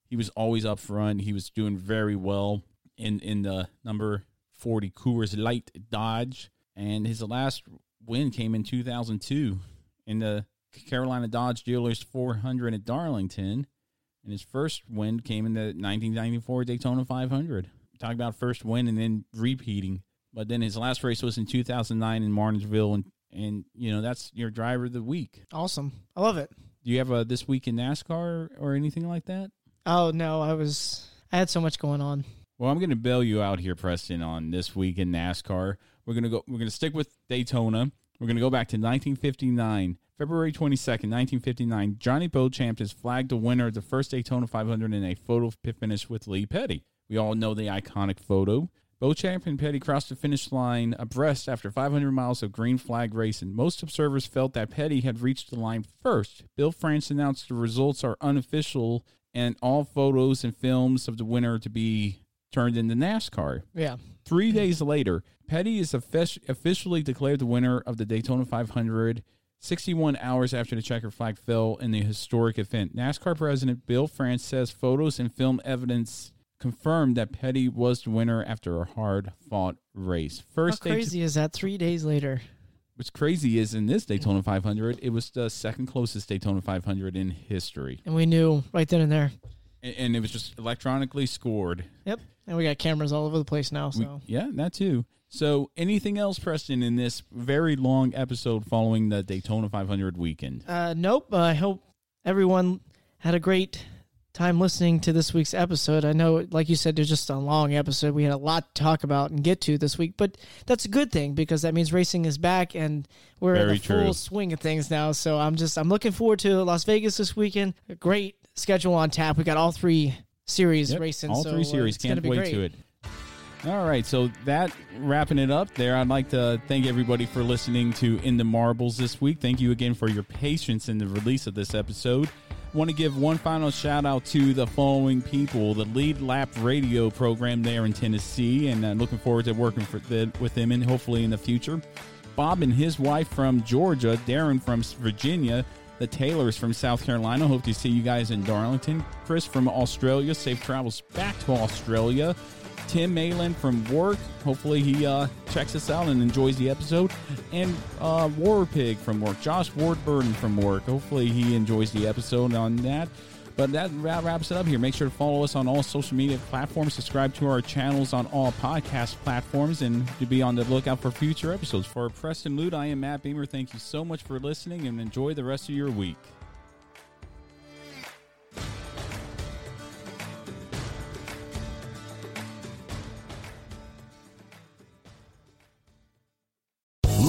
Speaker 6: he was always up front. He was doing very well in in the number 40 Coors Light Dodge, and his last win came in 2002 in the Carolina Dodge Dealers 400 at Darlington, and his first win came in the 1994 Daytona 500. Talk about first win and then repeating. But then his last race was in 2009 in Martinsville, and and you know that's your driver of the week.
Speaker 7: Awesome. I love it.
Speaker 6: Do you have a this week in NASCAR or anything like that?
Speaker 7: Oh no, I was I had so much going on.
Speaker 6: Well, I'm going to bail you out here, Preston, on this week in NASCAR. We're going to go. We're going to stick with Daytona. We're going to go back to 1959, February 22nd, 1959. Johnny Beauchamp is flagged the winner of the first Daytona 500 in a photo finish with Lee Petty. We all know the iconic photo. Beauchamp and Petty crossed the finish line abreast after 500 miles of green flag racing. Most observers felt that Petty had reached the line first. Bill France announced the results are unofficial and all photos and films of the winner to be turned into NASCAR.
Speaker 7: Yeah.
Speaker 6: Three days later, Petty is officially declared the winner of the Daytona 500. 61 hours after the checker flag fell in the historic event, NASCAR President Bill France says photos and film evidence confirmed that Petty was the winner after a hard-fought race. First
Speaker 7: How crazy is that? Three days later.
Speaker 6: What's crazy is in this Daytona 500, it was the second closest Daytona 500 in history,
Speaker 7: And we knew right then and there.
Speaker 6: and, and it was just electronically scored.
Speaker 7: Yep. And we got cameras all over the place now.
Speaker 6: We-
Speaker 7: So
Speaker 6: yeah, that too. So, anything else, Preston, in this very long episode following the Daytona 500 weekend?
Speaker 7: uh, nope. Uh, I hope everyone had a great time listening to this week's episode. I know, like you said, there's just a long episode. We had a lot to talk about and get to this week, but that's a good thing because that means racing is back and we're in
Speaker 6: Very
Speaker 7: the full swing of things now. So I'm just I'm looking forward to Las Vegas this weekend. A great schedule on tap. We got all three series
Speaker 6: Yep,
Speaker 7: racing.
Speaker 6: all
Speaker 7: so,
Speaker 6: three series. Can't wait
Speaker 7: great.
Speaker 6: to it. All right, so that wrapping it up there. I'd like to thank everybody for listening to In the Marbles this week. Thank you again for your patience in the release of this episode. Want to give one final shout out to the following people: the Lead Lap Radio program there in Tennessee, and uh, looking forward to working the, with them and hopefully in the future. Bob and his wife from Georgia, Darren from Virginia, the Taylors from South Carolina. Hope to see you guys in Darlington. Chris from Australia. Safe travels back to Australia. Tim Malin from work. Hopefully he uh, checks us out and enjoys the episode. And uh, War Pig from work. Josh Wardburden from work. Hopefully he enjoys the episode on that. But that wraps it up here. Make sure to follow us on all social media platforms. Subscribe to our channels on all podcast platforms and to be on the lookout for future episodes. For Preston Lute, I am Matt Beamer. Thank you so much for listening and enjoy the rest of your week.